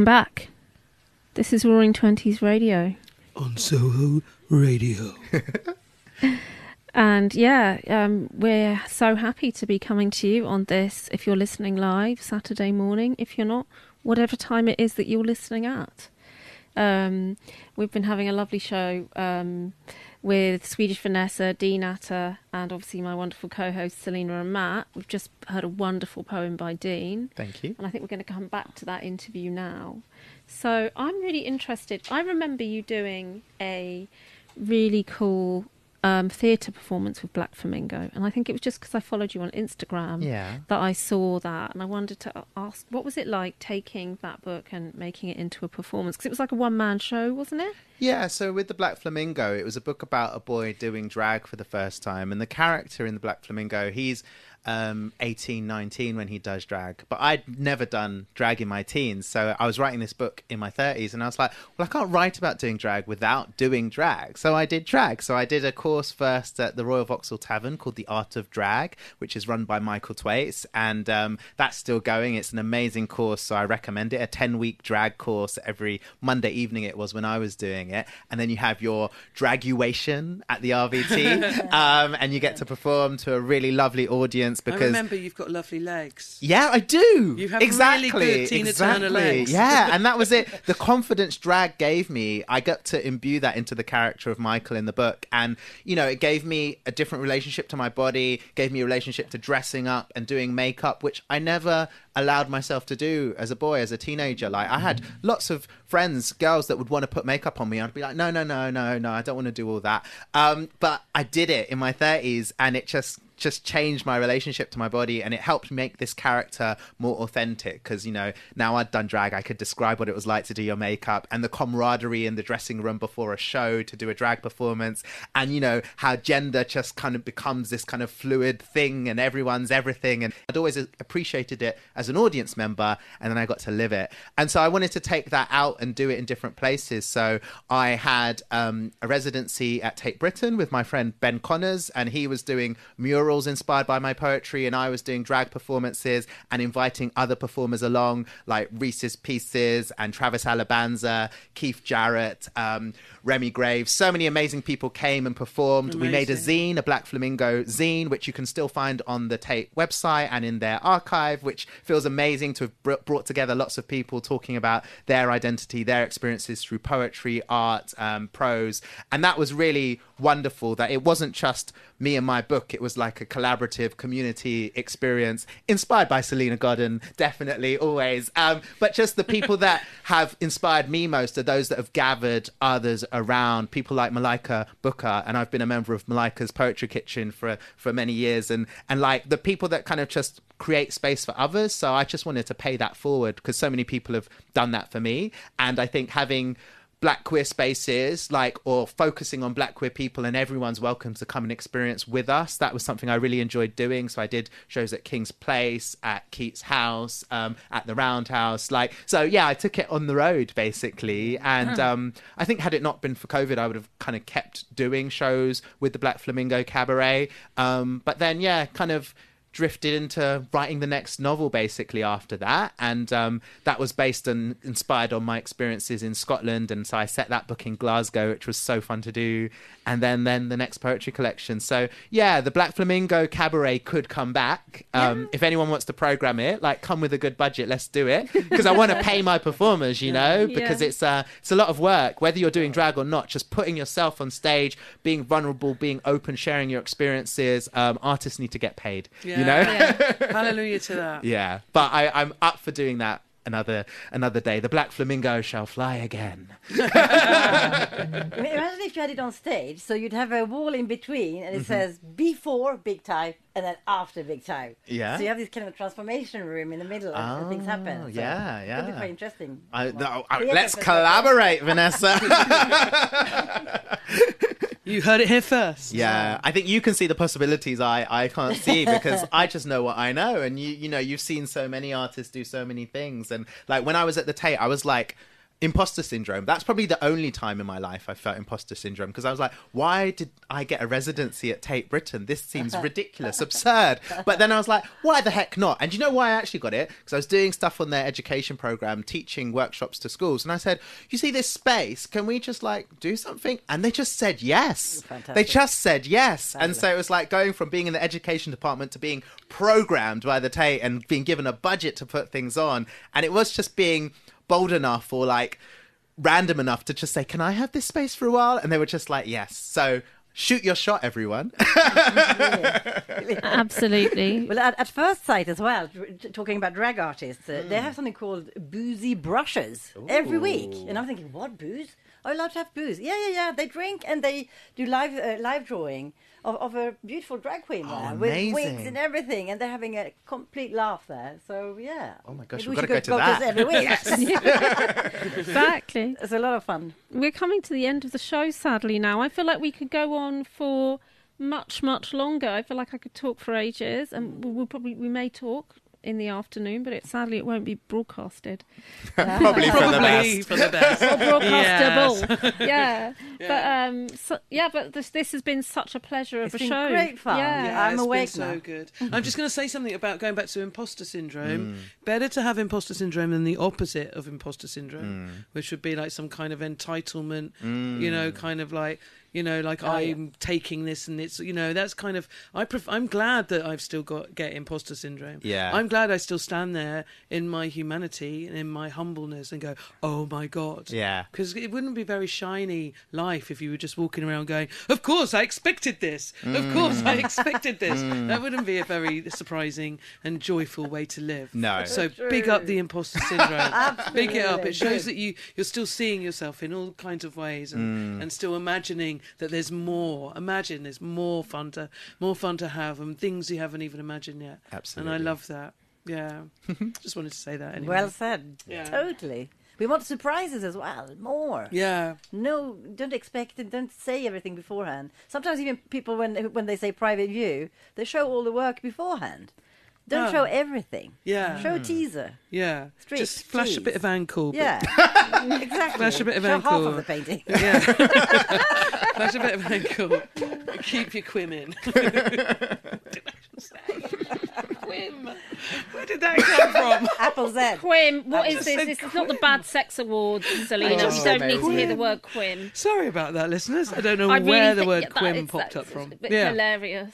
Welcome back. This is Roaring Twenties Radio. On Soho Radio. And yeah, um, we're so happy to be coming to you on this. If you're listening live Saturday morning, if you're not, whatever time it is that you're listening at. Um, we've been having a lovely show um, with Swedish Vanessa, Dean Atta, and obviously my wonderful co-hosts Salena and Matt. We've just heard a wonderful poem by Dean. Thank you. And I think we're going to come back to that interview now. So I'm really interested. I remember you doing a really cool um, theatre performance with Black Flamingo, and I think it was just because I followed you on Instagram Yeah. that I saw that, and I wanted to ask, what was it like taking that book and making it into a performance? Because it was like a one-man show, wasn't it? Yeah, so with the Black Flamingo, it was a book about a boy doing drag for the first time, and the character in the Black Flamingo, he's um, 18, 19 when he does drag, but I'd never done drag in my teens, so I was writing this book in my 30s, and I was like, well, I can't write about doing drag without doing drag, so I did drag. So I did a course first at the Royal Vauxhall Tavern called The Art of Drag, which is run by Michael Twaits, and um, that's still going. It's an amazing course, so I recommend it. A 10 week drag course every Monday evening, it was when I was doing it. And then you have your draguation at the RVT, um, and you get to perform to a really lovely audience I because. remember you've got lovely legs. Yeah, I do. You have exactly, really good Tina exactly. Turner legs. Yeah, and that was it. The confidence drag gave me, I got to imbue that into the character of Michael in the book. And, you know, it gave me a different relationship to my body, gave me a relationship to dressing up and doing makeup, which I never allowed myself to do as a boy, as a teenager. Like, I had lots of friends, girls that would want to put makeup on me. I'd be like, no, no, no, no, no, I don't want to do all that. Um, but I did it in my 30s, and it just just changed my relationship to my body and it helped make this character more authentic because you know now i'd done drag i could describe what it was like to do your makeup and the camaraderie in the dressing room before a show to do a drag performance and you know how gender just kind of becomes this kind of fluid thing and everyone's everything. And i'd always appreciated it as an audience member and then i got to live it. And so i wanted to take that out and do it in different places. So i had um, a residency at tate britain with my friend ben connors and he was doing murals inspired by my poetry and i was doing drag performances and inviting other performers along like reese's pieces and travis alabanza keith jarrett um, remi graves. So many amazing people came and performed. We made a zine a black flamingo zine which you can still find on the tate website and in their archive which feels amazing to have br- brought together lots of people talking about their identity their experiences through poetry art um, prose. And that was really wonderful that it wasn't just me and my book. It was like a collaborative community experience inspired by salena godden definitely always. Um, but just the people that have inspired me most are those that have gathered others around people like malika booker and i've been a member of malika's poetry kitchen for for many years and and like the people that kind of just create space for others. So i just wanted to pay that forward because so many people have done that for me. And i think having black queer spaces like or focusing on black queer people and everyone's welcome to come and experience with us. That was something i really enjoyed doing. So i did shows at king's place at keats house um, at the roundhouse like so yeah i took it on the road basically. And Huh. um, i think had it not been for covid i would have kind of kept doing shows with the black flamingo cabaret. Um, but then yeah kind of drifted into writing the next novel basically after that. And um, that was based and inspired on my experiences in scotland. And so i set that book in glasgow which was so fun to do. And then then the next poetry collection. So yeah the black flamingo cabaret could come back um, if anyone wants to program it. Like come with a good budget let's do it. Because i want to pay my performers you know? Because it's uh, it's a lot of work whether you're doing drag or not. Just putting yourself on stage being vulnerable being open sharing your experiences um, artists need to get paid you know Hallelujah to that. yeah but I, i'm up for doing that another another day the black flamingo shall fly again Imagine if you had it on stage, so you'd have a wall in between, and it Mhm. says before big time and then after big time. Yeah. So you have this kind of transformation room in the middle, and things happen. Oh, So yeah, It'll be quite interesting. I, no, I- let's collaborate vanessa You heard it here first. Yeah, I think you can see the possibilities I, I can't see because I just know what I know, and you you know you've seen so many artists do so many things, and like when I was at the Tate, I was like. Imposter syndrome. That's probably the only time in my life I felt imposter syndrome because I was like, why did I get a residency at Tate Britain? This seems ridiculous, absurd. But then I was like, why the heck not? And you know why I actually got it? Because I was doing stuff on their education program, teaching workshops to schools. And I said, you see this space? Can we just like do something? And they just said yes. They just said yes. And so it was like going from being in the education department to being programmed by the Tate and being given a budget to put things on. And it was just being bold enough or like random enough to just say, Can I have this space for a while? And they were just like, Yes. So shoot your shot, everyone. Absolutely. Well, at, at Firstsite as well, talking about drag artists, uh, they have something called boozy brushes every week. And I'm thinking, what booze? Are you allowed to have booze? Yeah, yeah, yeah. They drink and they do live uh, live drawing of, of a beautiful drag queen oh, there with wigs and everything, and they're having a complete laugh there. So yeah. Oh my gosh, we've we got to should go to that. every week. Yes. exactly. It's a lot of fun. We're coming to the end of the show, sadly, now. I feel like we could go on for much, much longer. I feel like I could talk for ages, and we'll probably, we may talk in the afternoon, but it sadly it won't be broadcasted. Probably for the Probably best. for the best. or broadcastable. Yes. yeah. Yeah. But um so, yeah, but this this has been such a pleasure of It's a been show. great fun. Yeah. Yeah, I'm it's awake been so now. good. I'm just going to say something about going back to imposter syndrome. Mm. Better to have imposter syndrome than the opposite of imposter syndrome, Mm. which would be like some kind of entitlement, Mm. you know, kind of like you know, like Oh. I'm taking this and it's you know that's kind of I pref- I'm glad that I've still got get imposter syndrome. Yeah. I'm glad I still stand there in my humanity and in my humbleness and go, oh my god, Yeah. because it wouldn't be very shiny life if you were just walking around going, "Of course, I expected this. Of course, I expected this." Mm. That wouldn't be a very surprising and joyful way to live. No. So True. big up the imposter syndrome. big it up. It shows that you you're still seeing yourself in all kinds of ways and, Mm. and still imagining that there's more. Imagine there's more fun to more fun to have and things you haven't even imagined yet. Absolutely. And I love that. Yeah. Just wanted to say that anyway. Well said. Yeah. Totally. We want surprises as well. More. Yeah. No, don't expect it. Don't say everything beforehand. Sometimes even people, when when they say private view, they show all the work beforehand. Don't Oh. show everything. Yeah. Show a hmm. teaser. Yeah. Strip, Just flash a bit of ankle. Yeah. exactly. Flash a bit of show ankle. half of the painting. Yeah. Flash a bit of ankle. Keep your quim in. What did I just say? Quim. Where did that come from? Apple Z. Quim, what I is just this? said This is not the Bad Sex Awards, Salena. just You don't need to hear the word quim. Sorry about that, listeners. I don't know I where really the word quim popped up from. a bit Yeah. hilarious.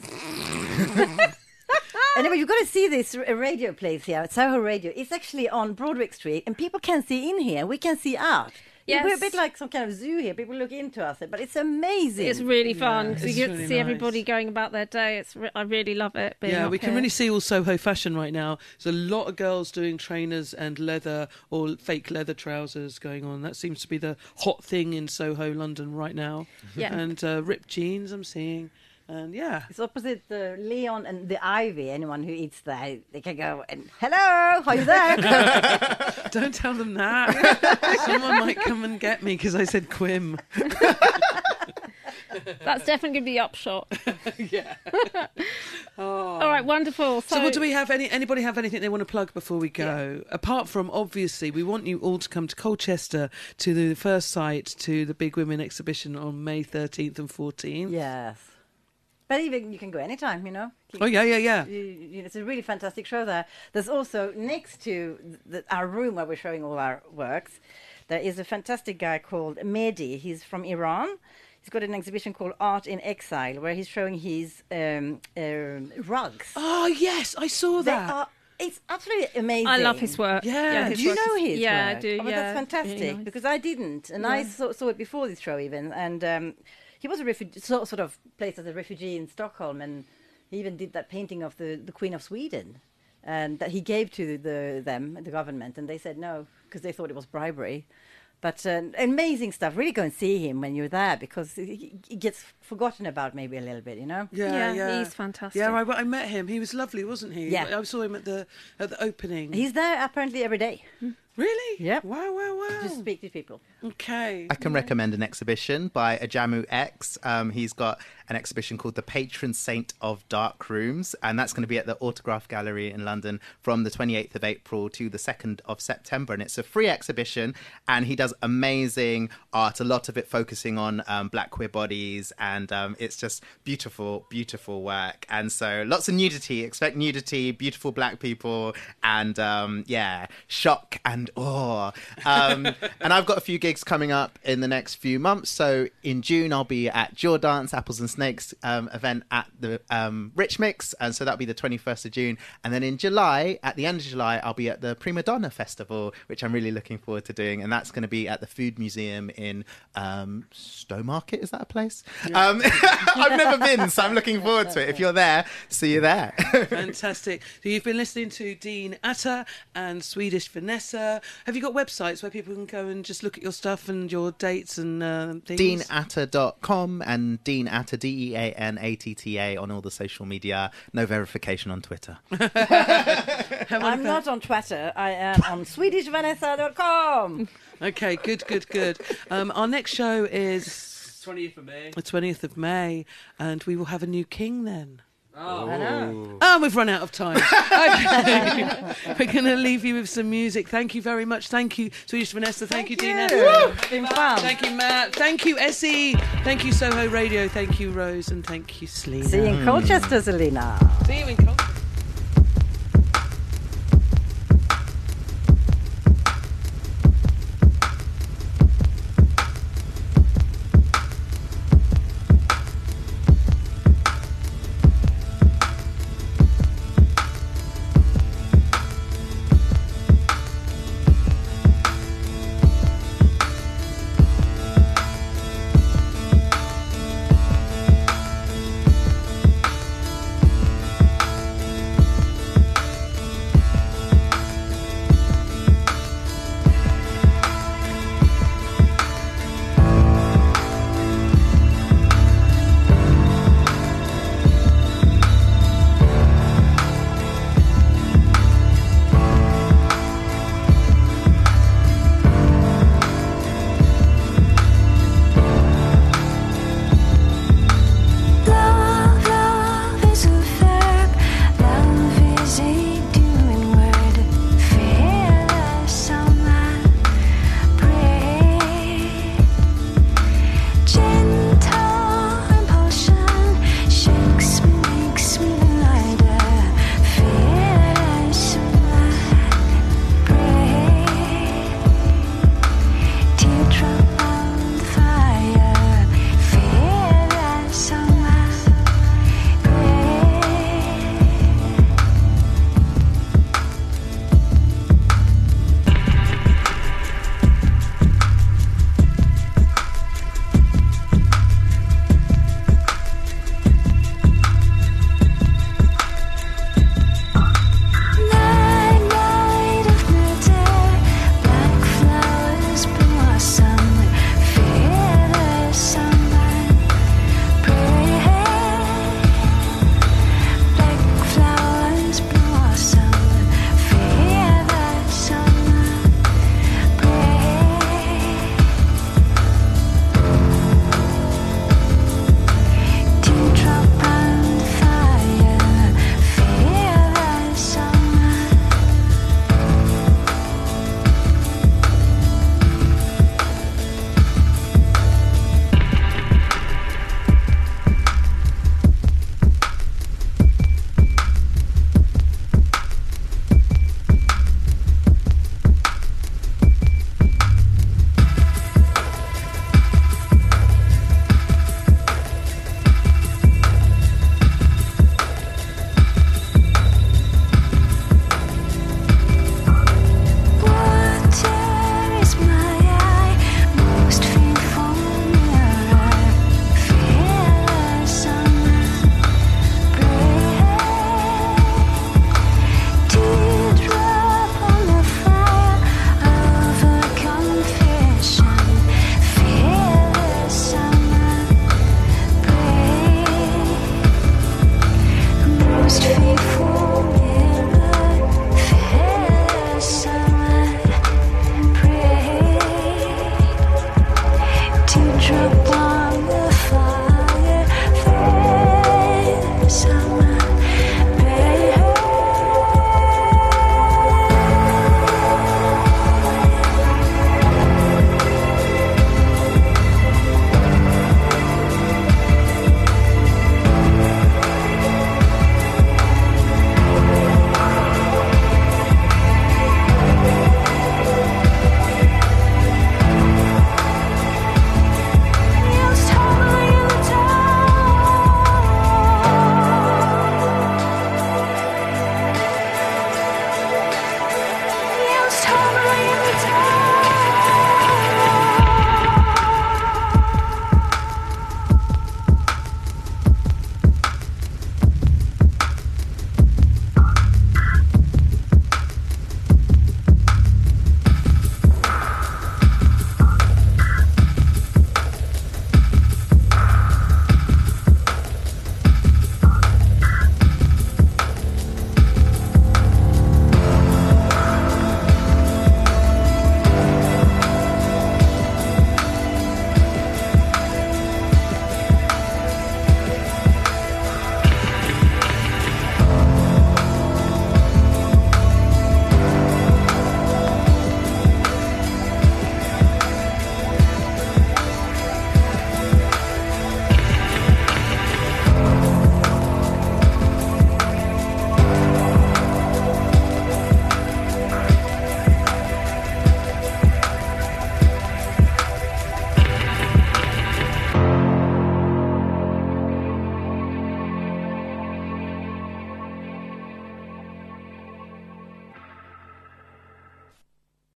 Anyway, you've got to see this radio place here at Soho Radio. It's actually on Broadwick Street, and people can see in here. We can see out. Yes. We're a bit like some kind of zoo here. People look into us, but it's amazing. It's really fun. 'cause it's you get really to see nice. everybody going about their day. It's re- I really love it. being Yeah, up we can really see all Soho fashion right now. There's a lot of girls doing trainers and leather or fake leather trousers going on. That seems to be the hot thing in Soho, London right now. Yeah. And uh, ripped jeans, I'm seeing. And yeah, It's opposite the Leon and the Ivy. Anyone who eats there, they can go and hello, are you there? don't tell them that. Someone might come and get me because I said Quim. That's definitely going to be the upshot. yeah. Oh. All right, wonderful. So, So, what do we have? Any anybody have anything they want to plug before we go? Apart from obviously, we want you all to come to Colchester to the Firstsite to the Big Women exhibition on May thirteenth and fourteenth. yes. But even you can go anytime, you know. Oh, yeah, yeah, yeah. You, you, it's a really fantastic show there. There's also next to the, our room where we're showing all our works, there is a fantastic guy called Mehdi. He's from Iran. He's got an exhibition called Art in Exile, where he's showing his um, um, rugs. Oh yes, I saw They that. are- it's absolutely amazing. I love his work. Yeah. Yeah, his do you know is- his yeah, I do, Oh, but yeah, that's fantastic really nice. because I didn't, and I saw, saw it before this show even. And um, he was a refugee, sort, sort of placed as a refugee in Stockholm, and he even did that painting of the, the Queen of Sweden, and that he gave to the them the government, and they said no because they thought it was bribery. But uh, amazing stuff. Really go and see him when you're there because he, he gets forgotten about maybe a little bit, you know. Yeah, yeah, he's fantastic. Yeah, I, I met him. He was lovely, wasn't he? Yeah. I saw him at the at the opening. He's there apparently every day. Really? Yep. Wow, wow, wow. Just speak to people. Okay. I can recommend an exhibition by Ajamu X. Um, he's got an exhibition called The Patron Saint of Dark Rooms, and that's going to be at the Autograph Gallery in London from the 28th of April to the 2nd of September. And it's a free exhibition, and he does amazing art, a lot of it focusing on um, black queer bodies, and um, it's just beautiful, beautiful work. And so lots of nudity, expect nudity, beautiful black people, and um, yeah, shock and awe. Um, and I've got a few gigs coming up in the next few months. So in June, I'll be at Jawdance, Apples and Snakes um, event at the um, Rich Mix. And so that'll be the 21st of June. And then in July, at the end of July, I'll be at the Primadonna Festival, which I'm really looking forward to doing. And that's going to be at the Food Museum in um, Stowmarket. Is that a place? Um, I've never been, so I'm looking forward to it. If you're there, see you there. Fantastic. So you've been listening to Dean Atta and Swedish Vanessa. Have you got websites where people can go and just look at your stuff and your dates and uh, things? deanatta.com and Dean Atta, D E A N A T T A, on all the social media. No verification on Twitter. I'm not on Twitter. I am on SwedishVanessa.com. Okay, good, good, good. Um, our next show is 20th of May. the 20th of May, and we will have a new king then. Oh. I know. Oh, we've run out of time. Okay. We're going to leave you with some music. Thank you very much. Thank you, Swedish Vanessa. Thank, you, Dina. you. Woo! It's been fun. Thank you, Matt. Thank you, Essie. Thank you, Soho Radio. Thank you, Rose. And thank you, Salena. See you in Colchester, Salena. See you in Colchester.